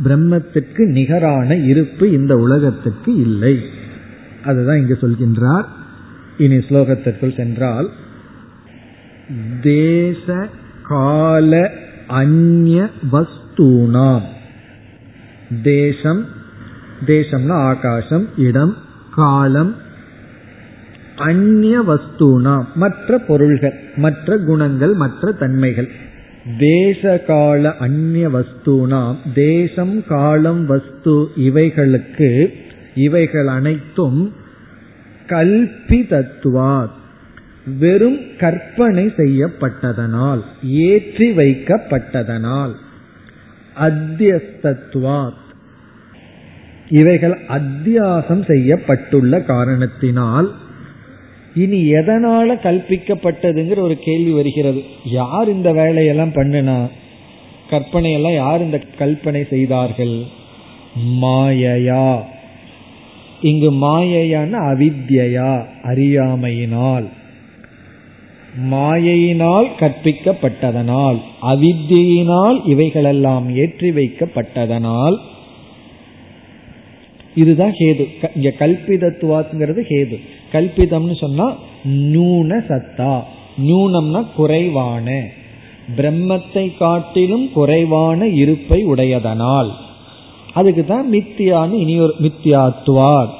பிரம்மத்துக்கு நிகரான இருப்பு இந்த உலகத்துக்கு இல்லை. அதுதான் இங்கு சொல்கின்றார். இனி ஸ்லோகத்திற்குள் சென்றால் தேச கால அந்நிய வஸ்தூனாம். தேசம் தேசம்னா ஆகாசம் இடம் காலம் அந்நிய வஸ்தூனா மற்ற பொருள்கள் மற்ற குணங்கள் மற்ற தன்மைகள். தேச கால அந்நிய வஸ்தூனாம் தேசம் காலம் வஸ்து இவைகளுக்கு இவைகள் அனைத்தும் கல்பி தத்துவா வெறும் கற்பனை செய்யப்பட்டதனால் ஏற்றி வைக்கப்பட்டதனால். அத்தியஸ்தத்துவாத் இவைகள் அத்தியாசம் செய்யப்பட்டுள்ள காரணத்தினால் இனி எதனால கல்பிக்கப்பட்டதுங்கிற ஒரு கேள்வி வருகிறது. யார் இந்த வேலையெல்லாம் பண்ணுனா? கற்பனையெல்லாம் யார் இந்த கல்பனை செய்தார்கள்? மாயையா. இங்கு மாயையான அவித்யா அறியாமையினால். மாயையினால் கற்பிக்கப்பட்டதனால் அவித்தியினால் இவைகளெல்லாம் ஏற்றி வைக்கப்பட்டதனால். இதுதான் ஹேது இங்க கல்பிதத்துவாங்கிறது ஹேது கல்பிதம்னு சொன்னா நியூன சத்தா. நியூனம்னா குறைவான. பிரம்மத்தை காட்டிலும் குறைவான இருப்பை உடையதனால். அதுக்கு தான் மித்தியான்னு இனி ஒரு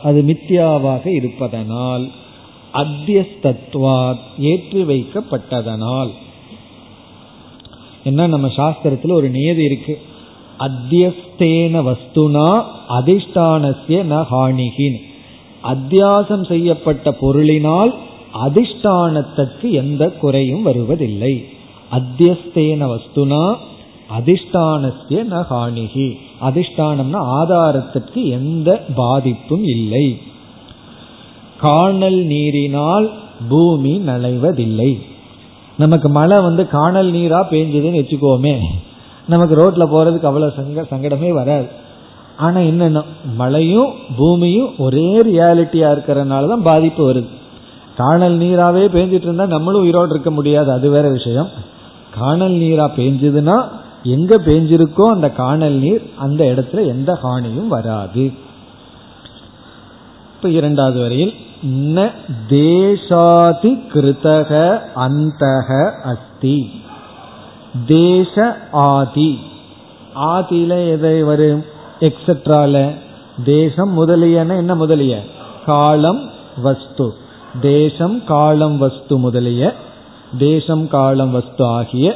அது மித்தியாவாக இருப்பதனால். அத்தியஸ்தத்வாத் ஏற்றி வைக்கப்பட்டதனால். என்ன நம்ம சாஸ்திரத்தில் ஒரு நியதி இருக்கு. அத்தியஸ்தேன வஸ்துனா அதிஷ்டானசிய ந ஹானிகின் அத்தியாசம் செய்யப்பட்ட பொருளினால் அதிஷ்டானத்திற்கு எந்த குறையும் வருவதில்லை. அத்தியஸ்தேன வஸ்துனா அதிஷ்டானசிய ந ஹானிகி அதிஷ்டானம்னா ஆதாரத்திற்கு எந்த பாதிப்பும் இல்லை. காணல் நீரினால் பூமி நனைவதில்லை. நமக்கு மழை வந்து காணல் நீரா பேஞ்சதுன்னு வச்சுக்கோமே. நமக்கு ரோட்ல போறதுக்கு அவ்வளவு சங்க சங்கடமே வராது. ஆனா என்னன்னா மழையும் பூமியும் ஒரே ரியாலிட்டியா இருக்கிறதுனால தான் பாதிப்பு வருது. காணல் நீராவே பேஞ்சிட்டு இருந்தா நம்மளும் உயிரோடு இருக்க முடியாது அது வேற விஷயம். காணல் நீரா பேஞ்சதுன்னா எங்க பேஞ்சிருக்கோ அந்த காணல் நீர் அந்த இடத்துல எந்த ஹானியும் வராது. இப்ப இரண்டாவது வரையில் ந தேசாதி கிருத்தக அந்த அஸ்தி. தேச ஆதி. ஆதியில எதை வரும்? எக்ஸெட்ரால தேசம் முதலியன என்ன முதலிய? காலம் வஸ்து. தேசம் காலம் வஸ்து முதலிய. தேசம் காலம் வஸ்து ஆகிய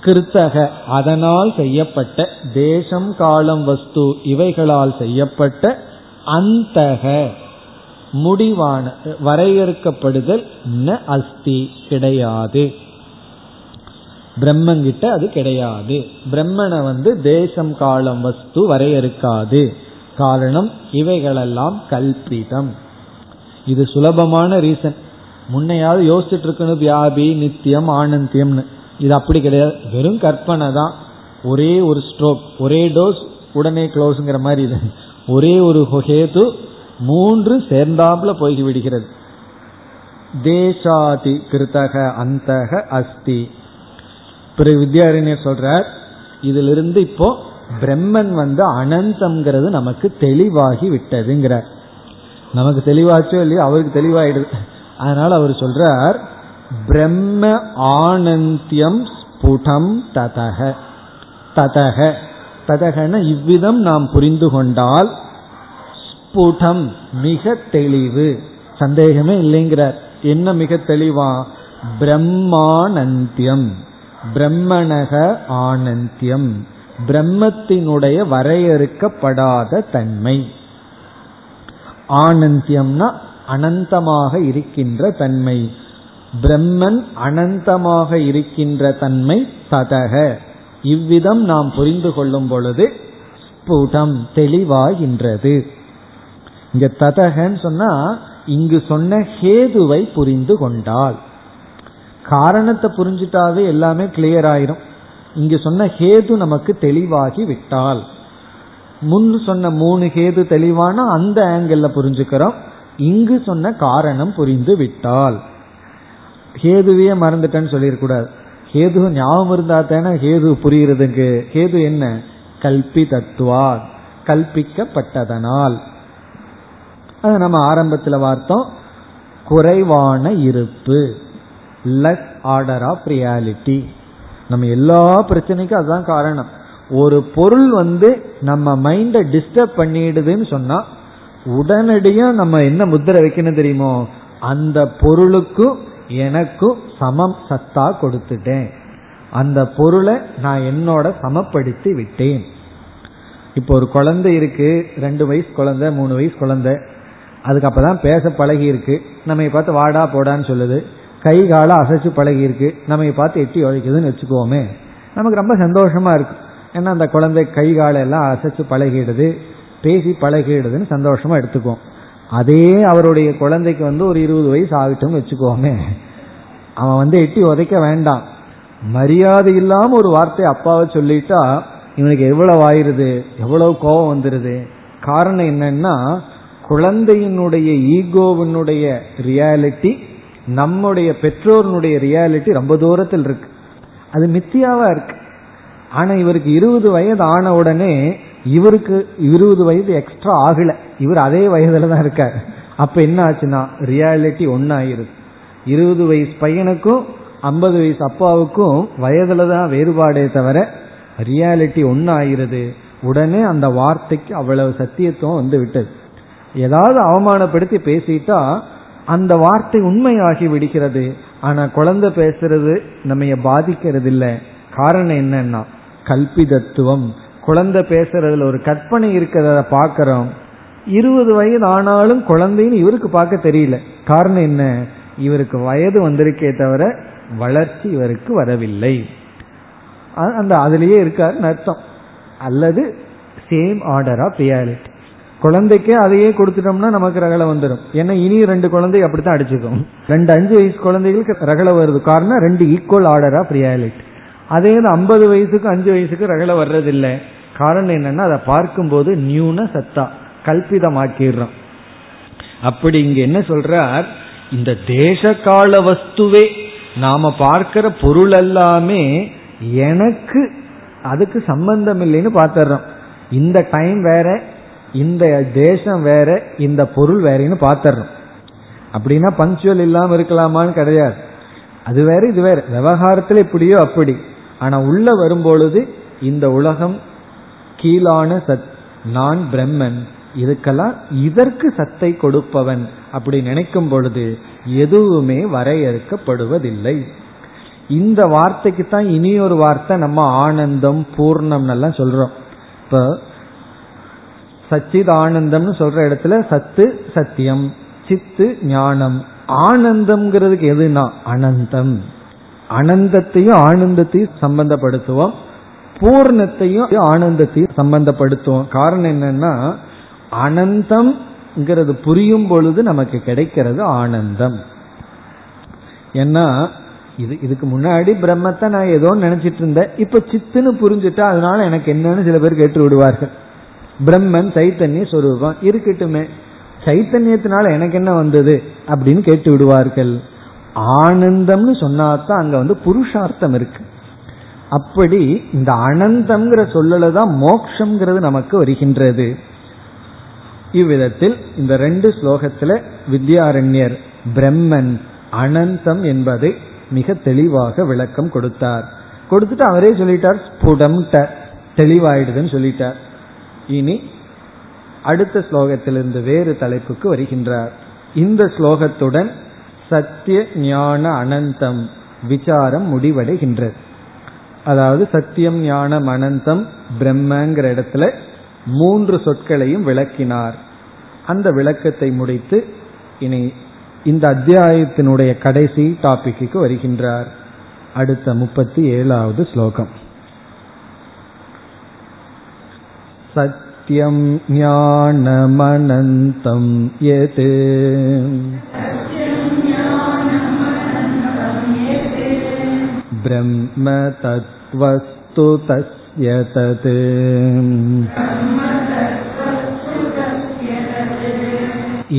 கிருத்தக. அதனால் செய்யப்பட்ட தேசம் காலம் வஸ்து இவைகளால் செய்யப்பட்ட அந்தக. முடிவான வரையறுக்கப்படுதல் ந அஸ்தி கிடையாது. பிரம்மங்கிட்ட அது கிடையாது. பிரம்மனை வந்து தேசம் காலம் வஸ்து வரையறுக்காது. காரணம் இவைகளெல்லாம் கல்பிதம். இது சுலபமான ரீசன் முன்னையாவது யோசிச்சுட்டு இருக்கணும் வியாபி நித்தியம் ஆனந்தியம்னு. இது அப்படி கிடையாது. வெறும் கற்பனை தான். ஒரே ஒரு ஸ்ட்ரோக் ஒரே டோஸ் உடனே க்ளோஸ்ங்கிற மாதிரி இது. ஒரே ஒரு ஹேது மூன்று சேர்ந்தாப்புல போய் விடுகிறது தேசாதி கிருத்தக அந்தக அஸ்தி. பிறகு வித்யாரண்யர் சொல்றார் இதிலிருந்து இப்போ பிரம்மன் வந்து அனந்தம்ங்கிறது நமக்கு தெளிவாகி விட்டதுங்கிறார். நமக்கு தெளிவாச்சோ இல்லையோ அவருக்கு தெளிவாயிடுது. அதனால அவர் சொல்றார் பிரம்ம ஆனந்தியம் ஸ்புடம் ததக ததக ததகன இவ்விதம் நாம் புரிந்து கொண்டால் ஸ்புடம் மிக தெளிவு. சந்தேகமே இல்லைங்கிறார். என்ன மிக தெளிவா? பிரம்மானந்தியம். பிரம்மணக ஆனந்தியம். பிரம்மத்தினுடைய வரையறுக்கப்படாத தன்மை. ஆனந்தியம்னா அனந்தமாக இருக்கின்ற தன்மை. பிரம்மன் அனந்தமாக இருக்கின்ற தன்மை ததக. இவ்விதம் நாம் புரிந்து கொள்ளும் பொழுது ஸ்புடம் தெளிவாகின்றது. இங்க ததகன்னு சொன்னா இங்கு சொன்ன ஹேதுவை புரிந்து கொண்டால். காரணத்தை புரிஞ்சுட்டாவே எல்லாமே கிளியர் ஆயிரும். இங்கு சொன்ன ஹேது நமக்கு தெளிவாகி விட்டால். முன் சொன்ன மூணு ஹேது தெளிவான? அந்த ஆங்கிள் புரிஞ்சுக்கிறோம். இங்கு சொன்ன காரணம் புரிந்து விட்டால். ஹேதுவே மறந்துட்டேன்னு சொல்லிடக்கூடாது ஹேது ஞாபகம் இருந்தா தானே ஹேது புரியுறதுக்கு. ஹேது என்ன? கல்பி தத்துவா கல்பிக்கப்பட்டதனால். அது நம்ம ஆரம்பத்தில் பார்த்தோம். குறைவான இருப்பு. லெஸ் ஆர்டர் ஆஃப் ரியாலிட்டி நம்ம எல்லா பிரச்சனைக்கும் அதுதான் காரணம். ஒரு பொருள் வந்து நம்ம மைண்டை டிஸ்டர்ப் பண்ணிடுதுன்னு சொன்னா உடனடியா நம்ம என்ன முத்திரை வைக்கணும் தெரியுமோ அந்த பொருளுக்கும் எனக்கும் சமம் சத்தா கொடுத்துட்டேன். அந்த பொருளை நான் என்னோட சமப்படுத்தி விட்டேன். இப்போ ஒரு குழந்தை இருக்கு ரெண்டு வயசு குழந்தை மூணு வயசு குழந்தை. அதுக்கு அப்பதான் பேச பழகி இருக்கு. நம்ம பார்த்து வாடா போடான்னு சொல்லுது. கை காலை அசைச்சு பழகி இருக்கு நம்ம பார்த்து எட்டி உழைக்குதுன்னு வச்சுக்கோமே. நமக்கு ரொம்ப சந்தோஷமா இருக்கு. ஏன்னா அந்த குழந்தை கை கால எல்லாம் அசைச்சு பழகிடுது. பேசி பழகிடுதுன்னு சந்தோஷமா எடுத்துக்குவோம். அதே அவருடைய குழந்தைக்கு வந்து ஒரு இருபது வயசு ஆகட்டும் வச்சுக்கோமே. அவன் வந்து எட்டி உதைக்க வேண்டாம். மரியாதை இல்லாம ஒரு வார்த்தை அப்பாவை சொல்லிட்டா இவனுக்கு எவ்வளவு ஆயிருது? எவ்வளவு கோபம் வந்துருது? காரணம் என்னன்னா குழந்தையினுடைய ஈகோவினுடைய ரியாலிட்டி நம்முடைய பெற்றோருடைய ரியாலிட்டி ரொம்ப தூரத்தில் இருக்கு. அது மித்தியாவா இருக்கு. ஆனா இவருக்கு இருபது வயது ஆன உடனே இவருக்கு இருபது வயது எக்ஸ்ட்ரா ஆகல. இவர் அதே வயதுல தான் இருக்கார். அப்ப என்ன ஆச்சுன்னா ரியாலிட்டி ஒன்னாயிருது இருபது வயசு பையனுக்கும் ஐம்பது வயசு அப்பாவுக்கும் வயதுல தான் வேறுபாடே தவிர ரியாலிட்டி ஒன்னாயிருது உடனே அந்த வார்த்தைக்கு அவ்வளவு சத்தியத்துவம் வந்து விட்டது ஏதாவது அவமானப்படுத்தி பேசிட்டா அந்த வார்த்தை உண்மையாகி விடுகிறது. ஆனா குழந்தை பேசுறது நம்ம பாதிக்கிறது இல்லை காரணம் என்னன்னா கல்பிதத்துவம். குழந்தை பேசுறதுல ஒரு கற்பனை இருக்கிறத பாக்கிறோம் இருபது வயது ஆனாலும் குழந்தைன்னு இவருக்கு பார்க்க தெரியல. காரணம் என்ன? இவருக்கு வயது வந்திருக்கே தவிர வளர்ச்சி இவருக்கு வரவில்லை. அந்த அதுலயே இருக்காருன்னு அர்த்தம். அல்லது சேம் ஆர்டர் ஆஃப் ரியாலிட்டி குழந்தைக்கே அதையே கொடுத்துட்டோம்னா நமக்கு ரகலை வந்துடும் ஏன்னா இனி ரெண்டு குழந்தை அப்படித்தான் அடிச்சுக்கும். ரெண்டு அஞ்சு வயசு குழந்தைகளுக்கு ரகலை வருது. காரணம் ரெண்டு ஈக்குவல் ஆர்டர் ஆஃப் ரியாலிட்டி அதே ஐம்பது வயசுக்கு அஞ்சு வயசுக்கு ரகலை வர்றதில்லை. காரணம் என்னன்னா அதை பார்க்கும்போது நியூன சத்தா கல்பிதமாக்கிடுறோம். அப்படி இங்க என்ன சொல்றார்? இந்த தேச கால வஸ்துவே நாம பார்க்கிற பொருள் எல்லாமே எனக்கு அதுக்கு சம்பந்தம் இல்லைன்னு பார்த்துடுறோம். இந்த டைம் வேற இந்த தேசம் வேற இந்த பொருள் வேறன்னு பார்த்துடுறோம் அப்படின்னா பஞ்சுவல் இல்லாம இருக்கலாமான்னு கிடையாது. அது வேற இது வேற. விவகாரத்துல இப்படியோ அப்படி. ஆனா உள்ள வரும்பொழுது இந்த உலகம் கீழான சத் நான் பிரம்மன் இதுக்கெல்லாம் இதற்கு சத்தை கொடுப்பவன் அப்படி நினைக்கும் பொழுது எதுவுமே வரையறுக்கப்படுவதில்லை. இந்த வார்த்தைக்கு தான் இனி ஒரு வார்த்தை நம்ம ஆனந்தம் பூர்ணம் எல்லாம் சொல்றோம். இப்போ சச்சித் ஆனந்தம்னு சொல்ற இடத்துல சத்து சத்தியம் சித்து ஞானம். ஆனந்தம்ங்கிறதுக்கு எதுனா அனந்தம். அனந்தத்தையும் ஆனந்தத்தையும் சம்பந்தப்படுத்துவோம். பூர்ணத்தையும் ஆனந்தத்தையும் சம்பந்தப்படுத்துவோம். காரணம் என்னன்னா அனந்தம்ங்கிறது புரியும் பொழுது நமக்கு கிடைக்கிறது ஆனந்தம். ஏன்னா இது இதுக்கு முன்னாடி பிரம்மத்தை நான் ஏதோ நினைச்சிட்டு இருந்தேன். இப்ப சித்துன்னு புரிஞ்சுட்டா அதனால எனக்கு என்னன்னு சில பேர் கேட்டு விடுவார்கள் பிரம்மன் சைத்தன்ய சொரூபம். இருக்கட்டுமே. சைத்தன்யத்தினால எனக்கு என்ன வந்தது? அப்படின்னு கேட்டு விடுவார்கள். ஆனந்தம்னு சொன்னாதான் அங்க வந்து புருஷார்த்தம் இருக்கு. அப்படி இந்த அனந்தம்ங்கிற சொல்லல தான் மோக்ஷங்கிறது நமக்கு வருகின்றது. இவ்விதத்தில் இந்த ரெண்டு ஸ்லோகத்துல வித்யாரண்யர் பிரம்மன் அனந்தம் என்பதை மிக தெளிவாக விளக்கம் கொடுத்தார். கொடுத்துட்டு அவரே சொல்லிட்டார் ஸ்புடம் தெளிவாயிடுதுன்னு சொல்லிட்டார். இனி அடுத்த ஸ்லோகத்திலிருந்து வேறு தலைப்புக்கு வருகின்றார். இந்த ஸ்லோகத்துடன் சத்திய ஞான அனந்தம் விசாரம் முடிவடைகின்றது. அதாவது சத்தியம் ஞானம் அனந்தம் பிரம்மங்கிற இடத்துல மூன்று சொற்களையும் விளக்கினார். அந்த விளக்கத்தை முடித்து இனி இந்த அத்தியாயத்தினுடைய கடைசி டாபிக்கு வருகின்றார். அடுத்த முப்பத்தி ஏழாவது ஸ்லோகம். सत्यं ज्ञानमनन्तं यत् ब्रह्म तत्त्वस्तु तस्य तत्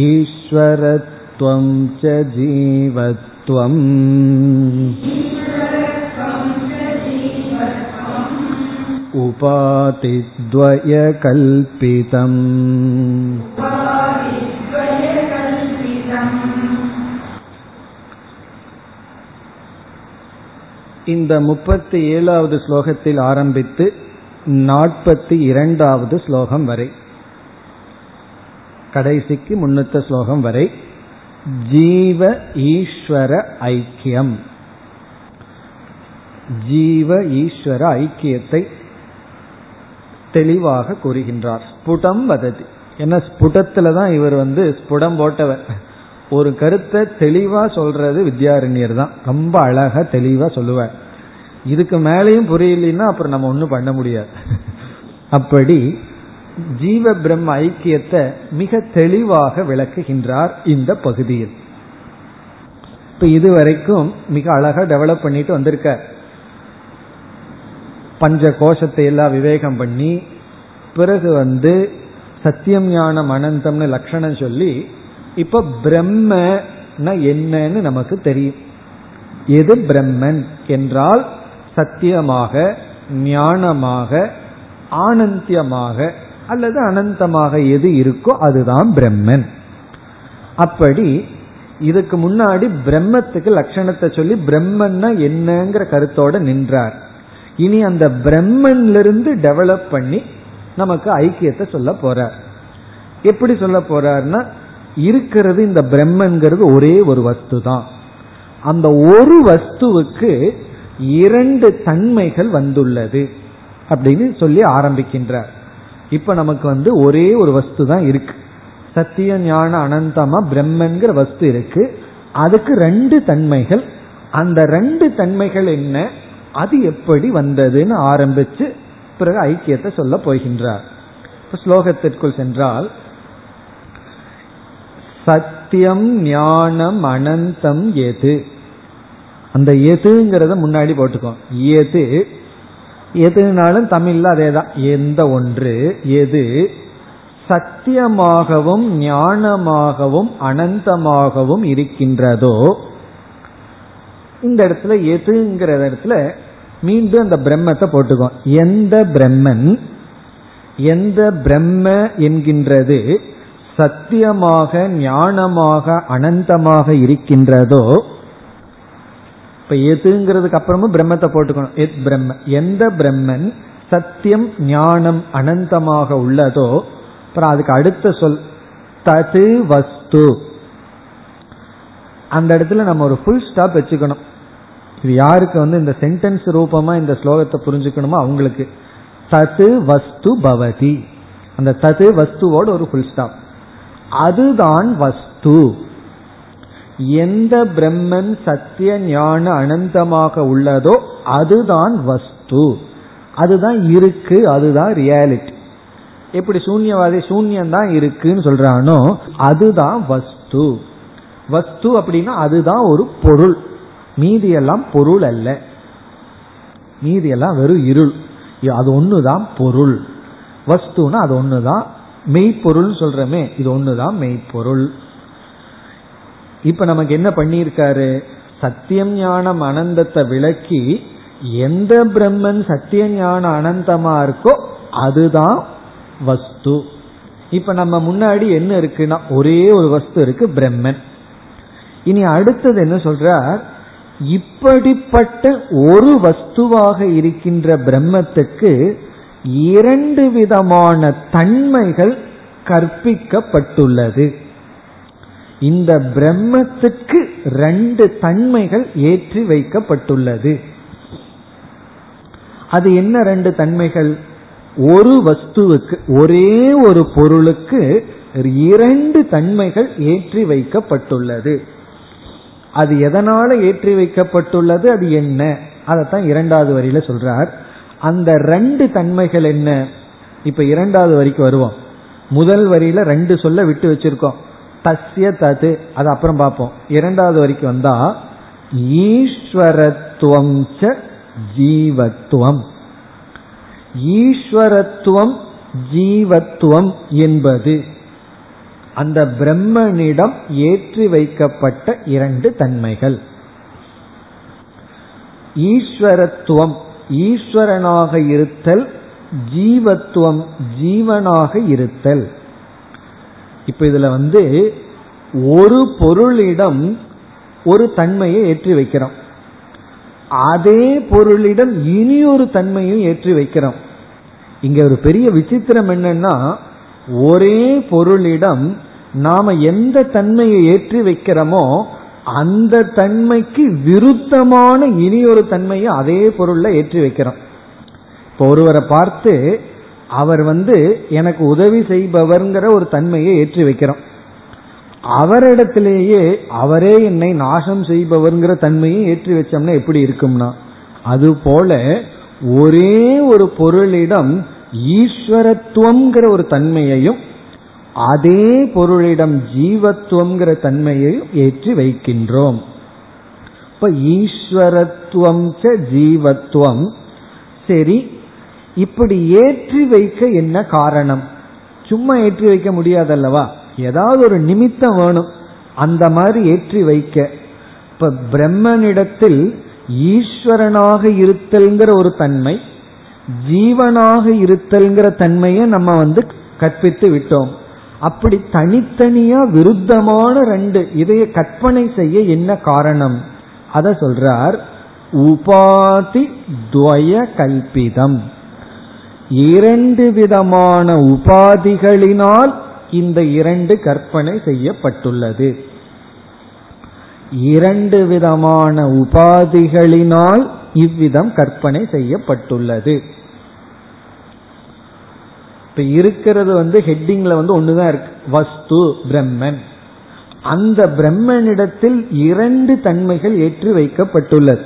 ईश्वरत्वं च जीवत्वम् उपातिद्वयकल्पितम् இந்த முப்பத்தி ஏழாவது ஸ்லோகத்தில் ஆரம்பித்து நாற்பத்தி இரண்டாவது ஸ்லோகம் வரை கடைசிக்கு முன்னத்த ஸ்லோகம் வரை ஜீவ ஈஸ்வர ஐக்கியம் ஜீவ ஈஸ்வர ஐக்கியத்தை தெளிவாக கூறுகின்றார். ஸ்புடம் வததி. ஏன்னா ஸ்புடத்துல தான் இவர் வந்து ஸ்புடம் போட்டவர். ஒரு கருத்தை தெளிவா சொல்றது வித்யாரண்யர் தான். ரொம்ப அழகா தெளிவா சொல்லுவார். இதுக்கு மேலேயும் புரியலன்னா அப்புறம் நம்ம ஒன்றும் பண்ண முடியாது. அப்படி ஜீவ பிரம்ம ஐக்கியத்தை மிக தெளிவாக விளக்குகின்றார் இந்த பகுதியில். இப்ப இதுவரைக்கும் மிக அழகா டெவலப் பண்ணிட்டு வந்திருக்க பஞ்ச கோஷத்தை எல்லாம் விவேகம் பண்ணி பிறகு வந்து சத்தியம் ஞானம் அனந்தம்னு லட்சணம் சொல்லி இப்ப பிரம்ம என்னன்னு நமக்கு தெரியும். எது பிரம்மன் என்றால் சத்தியமாக ஞானமாக ஆனந்தியமாக அல்லது அனந்தமாக எது இருக்கோ அதுதான் பிரம்மன். அப்படி இதுக்கு முன்னாடி பிரம்மத்துக்கு லட்சணத்தை சொல்லி பிரம்மன்னா என்னங்கிற கருத்தோட நின்றார். இனி அந்த பிரம்மன்லிருந்து டெவலப் பண்ணி நமக்கு ஐக்கியத்தை சொல்ல போறார். எப்படி சொல்ல போறார்னா இருக்கிறது இந்த பிரம்மன்கிறது ஒரே ஒரு வஸ்து தான் அந்த ஒரு வஸ்துவுக்கு இரண்டு தன்மைகள் வந்துள்ளது அப்படின்னு சொல்லி ஆரம்பிக்கின்றார். இப்ப நமக்கு வந்து ஒரே ஒரு வஸ்து தான் இருக்கு. சத்திய ஞான அனந்தமா பிரம்மன்கிற வஸ்து இருக்கு. அதுக்கு ரெண்டு தன்மைகள். அந்த ரெண்டு தன்மைகள் என்ன? அது எப்படி வந்ததுன்னு ஆரம்பிச்சு பிறகு ஐக்கியத்தை சொல்ல போகின்றார். ஸ்லோகத்திற்குள் சென்றால் சத்தியம் ஞானம் அனந்தம் எது? அந்த எதுங்கிறத முன்னாடி போட்டுக்கோ. எது? எதுனாலும் தமிழ்ல அதேதான். எந்த ஒன்று? எது? சத்தியமாகவும் ஞானமாகவும் அனந்தமாகவும் இருக்கின்றதோ இந்த இடத்துல எதுங்கிற இடத்துல மீண்டும் அந்த பிரம்மத்தை போட்டுக்கோ. எந்த பிரம்மன் எந்த பிரம்ம என்கின்றது சத்தியமாக ஞானமாக அனந்தமாக இருக்கின்றதோ இப்ப எதுங்கிறதுக்கு அப்புறமும் பிரம்மத்தை போட்டுக்கணும். எத் பிரம்ம எந்த பிரம்மன் சத்தியம் ஞானம் அனந்தமாக உள்ளதோ அப்புறம் அதுக்கு அடுத்த சொல் தது வஸ்து. அந்த இடத்துல நம்ம ஒரு ஃபுல் ஸ்டாப் வச்சுக்கணும். இது யாருக்கு வந்து இந்த சென்டென்ஸ் ரூபமா இந்த ஸ்லோகத்தை புரிஞ்சுக்கணுமோ அவங்களுக்கு. தது வஸ்து பவதி. அந்த தது வஸ்துவோட ஒரு ஃபுல் ஸ்டாப் அதுதான் வஸ்து. எந்த பிரம்மன் சத்திய ஞான அனந்தமாக உள்ளதோ அதுதான் வஸ்து. அதுதான் இருக்கு அதுதான் ரியாலிட்டி எப்படி சூன்யவாதி சூன்யம் தான் இருக்குன்னு சொல்றானோ அதுதான் வஸ்து. வஸ்து அப்படின்னா அதுதான் ஒரு பொருள். மீதி எல்லாம் பொருள் அல்ல. மீதி எல்லாம் வெறும் இருள். அது ஒண்ணுதான் பொருள். வஸ்துனா அது ஒண்ணுதான் மெய்ப்பொருள் சொல்றமே இது ஒண்ணுதான் மெய்ப்பொருள். இப்ப நமக்கு என்ன பண்ணியிருக்காரு? சத்தியம் ஞானம் அனந்தத்தை விளக்கி எந்த பிரம்மன் சத்திய ஞான அனந்தமா இருக்கோ அதுதான் வஸ்து. இப்ப நம்ம முன்னாடி என்ன இருக்குன்னா ஒரே ஒரு வஸ்து இருக்கு பிரம்மன். இனி அடுத்தது என்ன சொல்றார்? இப்படிப்பட்ட ஒரு வஸ்துவாக இருக்கின்ற பிரம்மத்துக்கு இரண்டு விதமான தன்மைகள் கற்பிக்கப்பட்டுள்ளது. இந்த பிரம்மத்துக்கு ரெண்டு தன்மைகள் ஏற்றி வைக்கப்பட்டுள்ளது. அது என்ன ரெண்டு தன்மைகள்? ஒரு வஸ்துவுக்கு ஒரே ஒரு பொருளுக்கு இரண்டு தன்மைகள் ஏற்றி வைக்கப்பட்டுள்ளது. அது எதனால ஏற்றி வைக்கப்பட்டுள்ளது அது என்ன? அதைத்தான் இரண்டாவது வரியில சொல்றார். அந்த ரெண்டு தன்மைகள் என்ன? இப்ப இரண்டாவது வரிக்கு வருவோம். முதல் வரியில ரெண்டு சொல்ல விட்டு வச்சிருக்கோம். தஸ்ய தது. அது அப்புறம் பார்ப்போம். இரண்டாவது வரிக்கு வந்தா ஈஸ்வரத்துவம் ஜீவத்துவம். ஈஸ்வரத்துவம் ஜீவத்துவம் என்பது அந்த பிரம்மனிடம் ஏற்றி வைக்கப்பட்ட இரண்டு தன்மைகள். ஈஸ்வரத்துவம் ஈஸ்வரனாக இருத்தல் ஜீவத்துவம் ஜீவனாக இருத்தல். இப்ப இதுல வந்து ஒரு பொருளிடம் ஒரு தன்மையை ஏற்றி வைக்கிறோம். அதே பொருளிடம் இனி ஒரு தன்மையும் ஏற்றி வைக்கிறோம். இங்க ஒரு பெரிய விசித்திரம் என்னன்னா ஒரே பொருளிடம் நாம எந்த தன்மையை ஏற்றி வைக்கிறோமோ அந்த தன்மைக்கு விருத்தமான இனி ஒரு தன்மையை அதே பொருள்ல ஏற்றி வைக்கிறோம். இப்போ ஒருவரை பார்த்து அவர் வந்து எனக்கு உதவி செய்பவர்ங்கிற ஒரு தன்மையை ஏற்றி வைக்கிறோம். அவரிடத்திலேயே அவரே என்னை நாசம் செய்பவர்ங்கிற தன்மையை ஏற்றி வச்சோம்னா எப்படி இருக்கும்னா அது போல ஒரே ஒரு பொருளிடம் ஈஸ்வரத்துவம்ங்கிற ஒரு தன்மையையும் அதே பொருளிடம் ஜீவத்துவம்ங்கிற தன்மையை ஏற்றி வைக்கின்றோம். இப்ப ஈஸ்வரத்துவம் ஜீவத்துவம். சரி இப்படி ஏற்றி வைக்க என்ன காரணம்? சும்மா ஏற்றி வைக்க முடியாதல்லவா? ஏதாவது ஒரு நிமித்தம் வேணும். அந்த மாதிரி ஏற்றி வைக்க. இப்ப பிரம்மனிடத்தில் ஈஸ்வரனாக இருத்தல்ங்கிற ஒரு தன்மை ஜீவனாக இருத்தல்ங்கிற தன்மையை நம்ம வந்து கற்பித்து விட்டோம். அப்படி தனித்தனியா விருத்தமான ரெண்டு இதைய கற்பனை செய்ய என்ன காரணம்? அத சொல்றார் உபாதி துவய கல்பிதம். இரண்டு விதமான உபாதிகளினால் இந்த இரண்டு கற்பனை செய்யப்பட்டுள்ளது. இரண்டு விதமான உபாதிகளினால் இவ்விதம் கற்பனை செய்யப்பட்டுள்ளது. இப்ப இருக்கிறது வந்து ஹெட்டிங்ல வந்து ஒண்ணுதான் இருக்கு. வஸ்து பிரம்மன். அந்த பிரம்மனிடத்தில் இரண்டு தன்மைகள் ஏற்றி வைக்கப்பட்டுள்ளது.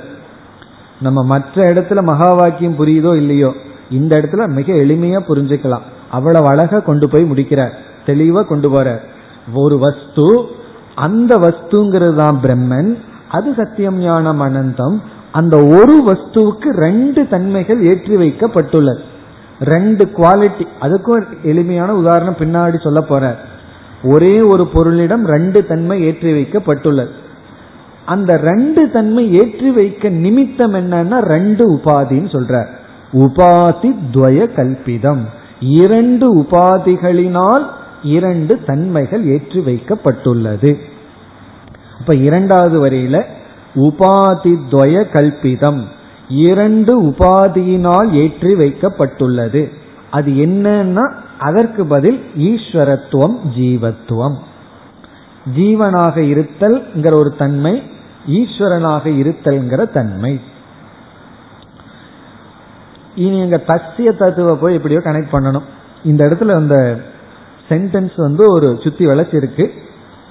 நம்ம மற்ற இடத்துல மகா வாக்கியம் புரியுதோ இல்லையோ இந்த இடத்துல மிக எளிமையா புரிஞ்சுக்கலாம். அவ்வளவு அழகா கொண்டு போய் முடிக்கிறார். தெளிவா கொண்டு போற ஒரு வஸ்து அந்த வஸ்துங்கிறது தான் பிரம்மன். அது சத்தியம் ஞானம் அனந்தம். அந்த ஒரு வஸ்துவுக்கு ரெண்டு தன்மைகள் ஏற்றி வைக்கப்பட்டுள்ளது. ரெண்டு குவாலிட்டி அதுக்கும் எளிமையான உதாரணம் பின்னாடி சொல்ல போற ஒரே ஒரு பொருளிடம் ரெண்டு தன்மை ஏற்றி வைக்கப்பட்டுள்ளது. அந்த ரெண்டு தன்மை ஏற்றி வைக்க நிமித்தம் என்னன்னா ரெண்டு உபாதின்னு சொல்ற உபாதி துவய கல்பிதம். இரண்டு உபாதிகளினால் இரண்டு தன்மைகள் ஏற்றி வைக்கப்பட்டுள்ளது. அப்ப இரண்டாவது வரியில உபாதி துவய கல்பிதம். இரண்டு உபாதியினால் ஏற்றி வைக்கப்பட்டுள்ளது. அது என்னன்னா அதற்கு பதில் ஈஸ்வரத்துவம் ஜீவத்துவம். ஜீவனாக இருத்தல்ங்கிற ஒரு தன்மை ஈஸ்வரனாக இருத்தல்ங்கிற தன்மை. இனி எங்க தசிய தத்துவ போய் எப்படியோ கனெக்ட் பண்ணணும். இந்த இடத்துல அந்த சென்டென்ஸ் வந்து ஒரு சுத்தி வளைச்சிருக்கு.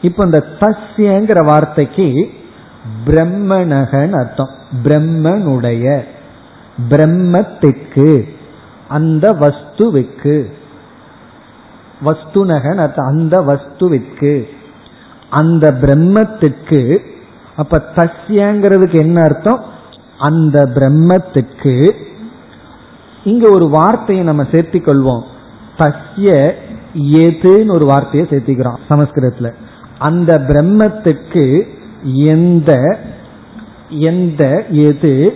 இப்ப இந்த தஸ்யங்கிற வார்த்தைக்கு பிரம்மனகன் அர்த்தம். பிரம்மனுடைய பிரம்மத்துக்கு அந்த வஸ்துவுக்கு வஸ்துனகன் அர்த்தம் அந்த வஸ்துவிற்கு அந்த பிரம்மத்துக்கு அப்ப தஸ்யங்கிறதுக்கு என்ன அர்த்தம்? அந்த பிரம்மத்துக்கு இங்க ஒரு வார்த்தையை நம்ம சேர்த்திக் கொள்வோம். தஸ்ய ஏதுன்னு ஒரு வார்த்தையை சேர்த்திக்கிறோம் சமஸ்கிருதத்துல. அந்த பிரம்மத்துக்கு எந்த எந்த எது?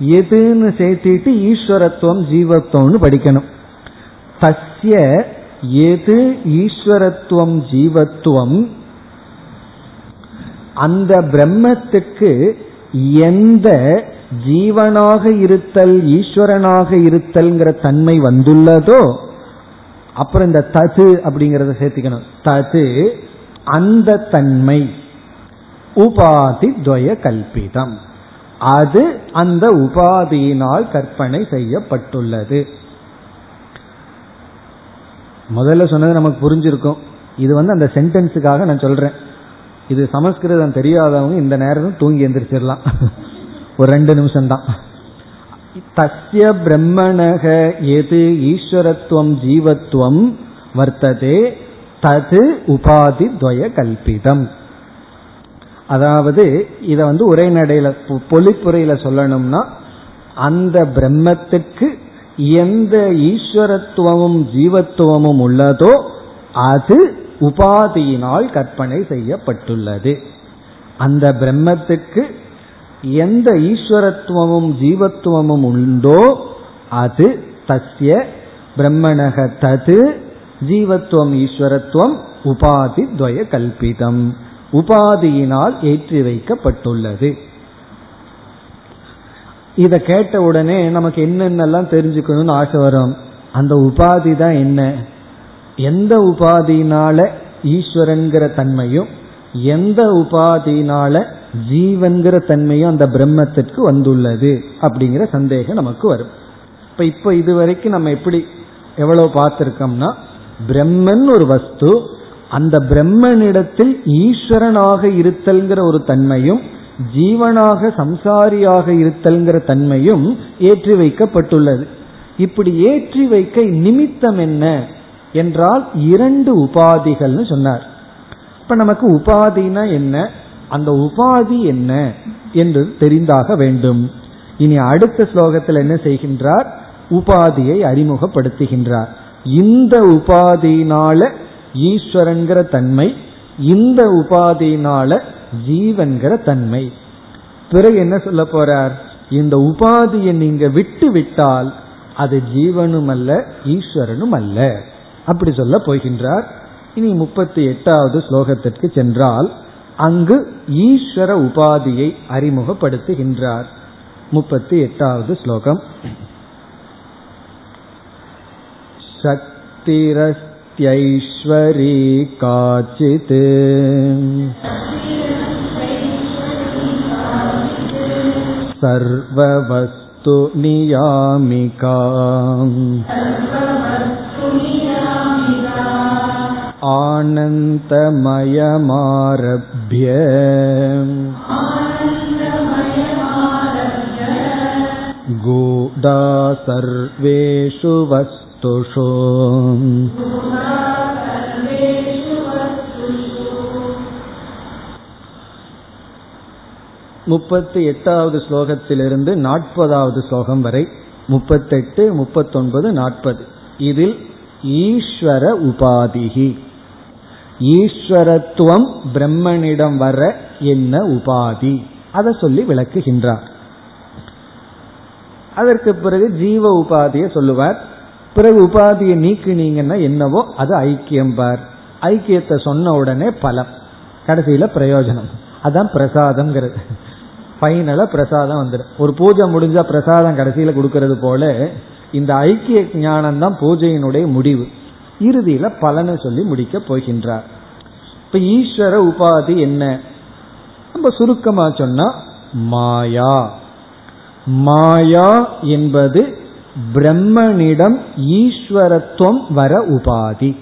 எதுன்னு சேர்த்திட்டு ஈஸ்வரத்துவம் ஜீவத்துவம்னு படிக்கணும். தஸ்ய எது ஈஸ்வரத்துவம் ஜீவத்துவம்? அந்த பிரம்மத்துக்கு எந்த ஜீவனாக இருத்தல் ஈஸ்வரனாக இருத்தல்ங்கிற தன்மை வந்துள்ளதோ அப்புறம் இந்த தது அப்படிங்கறத சேர்த்துக்கணும். தது அந்த தன்மை. உபாதி துவய கல்பிதம் அது அந்த உபாதியினால் கற்பனை செய்யப்பட்டுள்ளது. முதல்ல சொன்னது நமக்கு புரிஞ்சிருக்கும். இது வந்து அந்த சென்டென்ஸுக்காக நான் சொல்றேன். இது சமஸ்கிருதம் தெரியாதவங்க இந்த நேரம் தூங்கி எந்திரிச்சிடலாம். ஒரு ரெண்டு நிமிஷம் தான் தஸ்ய பிரம்மணக எது ஈஸ்வரத்துவம் ஜீவத்துவம் வர்த்ததே தது உபாதி துவய கல்பிதம் அதாவது இதை வந்து உரைநடையில பொலிப்புரையில சொல்லணும்னா அந்த பிரம்மத்துக்கு எந்த ஈஸ்வரத்துவமும் ஜீவத்துவமும் உள்ளதோ அது உபாதியினால் கற்பனை செய்யப்பட்டுள்ளது. அந்த பிரம்மத்துக்கு எந்த ஈஸ்வரத்துவமும் ஜீவத்துவமும் உண்டோ அது தஸ்ய பிரம்மணக தது ஜீவத்துவம் ஈஸ்வரத்துவம் உபாதி துவய கல்பிதம். உபாதியினால் ஏற்றி வைக்கப்பட்டுள்ளது இதை கேட்ட உடனே நமக்கு என்னென்னலாம் தெரிஞ்சுக்கணும்னு ஆசை வரும். அந்த உபாதி தான் என்ன? எந்த உபாதினால ஈஸ்வரன்கிற தன்மையும் எந்த உபாதினால ஜீவன்கிற தன்மையும் அந்த பிரம்மத்திற்கு வந்துள்ளது அப்படிங்கிற சந்தேகம் நமக்கு வரும். இப்ப இப்ப இதுவரைக்கும் நம்ம எப்படி எவ்வளவு பார்த்திருக்கோம்னா பிரம்மன் ஒரு வஸ்து அந்த பிரம்மனிடத்தில் ஈஸ்வரனாக இருத்தல்ங்கிற ஒரு தன்மையும் ஜீவனாக சம்சாரியாக இருத்தல்ங்கிற தன்மையும் ஏற்றி வைக்கப்பட்டுள்ளது. இப்படி ஏற்றி வைக்க நிமித்தம் என்ன என்றால் இரண்டு உபாதிகள்னு சொன்னார். இப்ப நமக்கு உபாதினா என்ன? அந்த உபாதி என்ன என்று தெரிந்தாக வேண்டும். இனி அடுத்த ஸ்லோகத்தில் என்ன செய்கின்றார்? உபாதியை அறிமுகப்படுத்துகின்றார். இந்த உபாதியினால ஈஸ்வரன்கிற தன்மை இந்த உபாதியினால ஜீவன்கிற தன்மை. பிறகு என்ன சொல்ல போறார்? இந்த உபாதியை நீங்க விட்டு விட்டால் அது ஜீவனும் அல்ல ஈஸ்வரனும் அல்ல அப்படி சொல்ல போகின்றார். இனி முப்பத்தி எட்டாவது ஸ்லோகத்திற்கு சென்றால் அங்கு ஈஸ்வர உபாதியை அறிமுகப்படுத்துகின்றார். முப்பத்தி எட்டாவது ஸ்லோகம். शक्तिरस्त्यैश्वरी काचित् सर्ववस्तु नियामिका आनन्दमयमारभ्य गूढा सर्वेषु वस्तुषु முப்பத்தி எட்டாவது ஸ்லோகத்திலிருந்து நாற்பதாவது ஸ்லோகம் வரை முப்பத்தெட்டு முப்பத்தொன்பது நாற்பது இதில் ஈஸ்வர உபாதிகி ஈஸ்வரத்துவம் பிரம்மனிடம் வர என்ன உபாதி அதை சொல்லி விளக்குகின்றார் அதற்கு பிறகு ஜீவ உபாதியை சொல்லுவார் பிறகு உபாதியை நீக்கினீங்கன்னா என்னவோ அது ஐக்கியம் பார். ஐக்கியத்தை சொன்ன உடனே பலம். கடைசியில பிரயோஜனம். அதான் பிரசாதம்ங்கிறது. ஃபைனலா பிரசாதம் வந்துடும் ஒரு பூஜை முடிஞ்சா பிரசாதம் கடைசியில கொடுக்கறது போல இந்த ஐக்கிய ஞானம் தான் பூஜையினுடைய முடிவு. இறுதியில பலனை சொல்லி முடிக்க போகின்றார். இப்ப ஈஸ்வர உபாதி என்ன? நம்ம சுருக்கமா சொன்னா மாயா. மாயா என்பது பிரம்மனிடம் ஈஸ்வரத்துவம் வர உபாதி.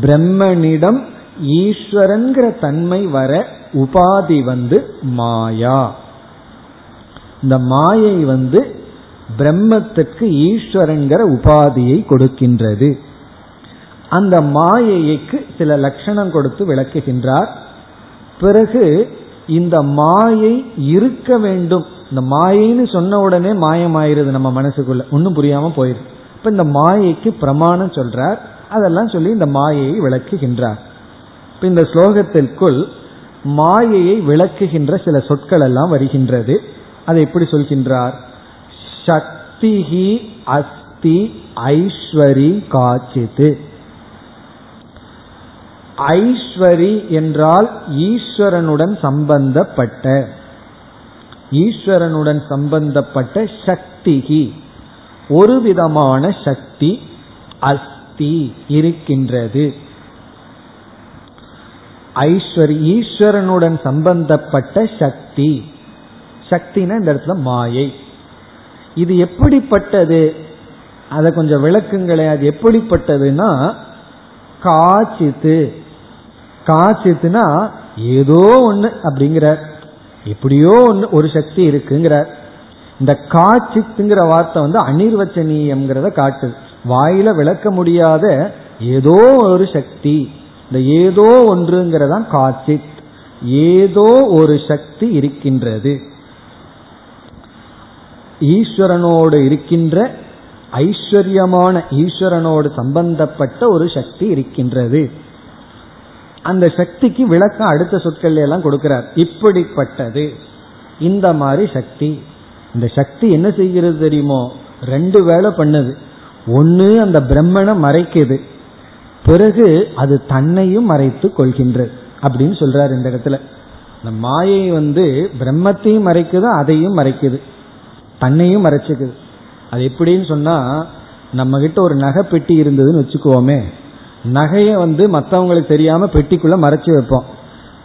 பிரம்மனிடம் ஈஸ்வரன்கிற தன்மை வர உபாதி வந்து மாயா. இந்த மாயை வந்து பிரம்மத்திற்கு ஈஸ்வரங்கிற உபாதியை கொடுக்கின்றது. அந்த மாயைக்கு சில லட்சணம் கொடுத்து விளக்குகின்றார். பிறகு இந்த மாயை இருக்க வேண்டும் இந்த மாயைன்னு சொன்ன உடனே மாயமாயிருது நம்ம மனசுக்குள்ள. ஒன்றும் புரியாம போயிருது இப்ப இந்த மாயைக்கு பிரமாணம் சொல்றார். அதெல்லாம் சொல்லி இந்த மாயையை விளக்குகின்றார். இப்ப இந்த ஸ்லோகத்திற்குள் மாயையை விளக்குகின்ற சில சொற்கள் எல்லாம் வருகின்றது. அதை எப்படி சொல்கின்றார்? சக்திஹி அஸ்தி ஐஸ்வரி காச்சித்து ஐஸ்வரி என்றால் ஈஸ்வரனுடன் சம்பந்தப்பட்ட. ஈஸ்வரனுடன் சம்பந்தப்பட்ட சக்திகி. ஒரு விதமான சக்தி அஸ்தி இருக்கின்றது. ஐஸ்வரி ஈஸ்வரனுடன் சம்பந்தப்பட்ட சக்தி. சக்தினா இந்த இடத்துல மாயை. இது எப்படிப்பட்டது? அதை கொஞ்சம் விளக்குங்களே அது எப்படிப்பட்டதுன்னா காச்சித்து காச்சித்துனா ஏதோ ஒன்று அப்படிங்கிறார். எப்படியோ ஒன்று ஒரு சக்தி இருக்குங்கிறார். இந்த காட்சித்துங்கிற வார்த்தை வந்து அனிர்வச்சனீயம்ங்கிறத காட்டுது. வாயில விளக்க முடியாத ஏதோ ஒரு சக்தி. இந்த ஏதோ ஒன்றுங்கிறதான் காட்சித். ஏதோ ஒரு சக்தி இருக்கின்றது. ஈஸ்வரனோடு இருக்கின்ற ஐஸ்வர்யமான ஈஸ்வரனோடு சம்பந்தப்பட்ட ஒரு சக்தி இருக்கின்றது. அந்த சக்திக்கு விளக்கம் அடுத்த சொற்கள் எல்லாம் கொடுக்கிறார். இப்படிப்பட்டது. இந்த மாதிரி சக்தி. இந்த சக்தி என்ன செய்கிறது தெரியுமோ? ரெண்டு வேலை பண்ணுது. ஒன்று அந்த பிரம்மனை மறைக்குது. பிறகு அது தன்னையும் மறைத்து கொள்கின்றது அப்படின்னு சொல்றாரு இந்த இடத்துல. இந்த மாயை வந்து பிரம்மத்தையும் மறைக்குது அதையும் மறைக்குது. தன்னையும் மறைச்சுக்குது. அது எப்படின்னு சொன்னா நம்ம கிட்ட ஒரு நகை பெட்டி இருந்ததுன்னு வச்சுக்கோமே. நகையை வந்து மற்றவங்களுக்கு தெரியாம பெட்டிக்குள்ள மறைச்சு வைப்போம்.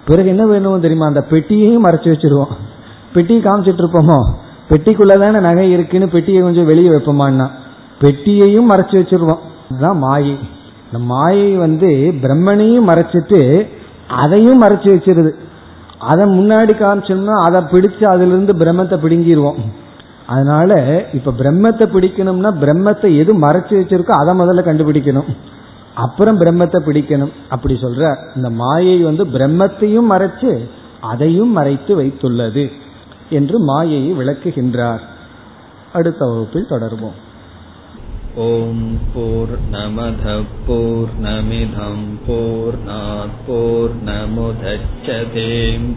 பிறகு என்ன வேணும் தெரியுமா? அந்த பெட்டியையும் மறைச்சு வச்சிருவோம். பெட்டியை காமிச்சிட்டு இருப்போமோ? பெட்டிக்குள்ள தானே நகை இருக்குன்னு பெட்டியை கொஞ்சம் வெளியே வைப்போமான்னா. பெட்டியையும் மறைச்சு வச்சிருவோம். அதுதான் மாயை. இந்த மாயை வந்து பிரம்மனையும் மறைச்சிட்டு அதையும் மறைச்சு வச்சிருது. அதை முன்னாடி காமிச்சோம்னா அதை பிடிச்சு அதிலிருந்து பிரம்மத்தை பிடுங்கிடுவோம் அதனால இப்ப பிரம்மத்தை பிடிக்கணும்னா பிரம்மத்தை எது மறைச்சு வச்சிருக்கோ அதை முதல்ல கண்டுபிடிக்கணும். அப்புறம் பிரம்மத்தை பிடிக்கணும். அப்படி சொல்ற இந்த மாயை வந்து பிரம்மத்தையும் மறைச்சு அதையும் மறைத்து வைத்துள்ளது என்று மாயையை விளக்குகின்றார். அடுத்த வகுப்பில் தொடர்வோம். ஓம் போர் நமத போர் நமிதம் போர் நாற்போர் நமுதச்சதேம்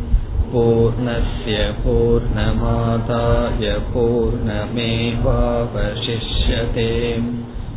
பூர்ணய பூர்ணமாதாய பூர்ணமேவாவசிஷ்யதேம்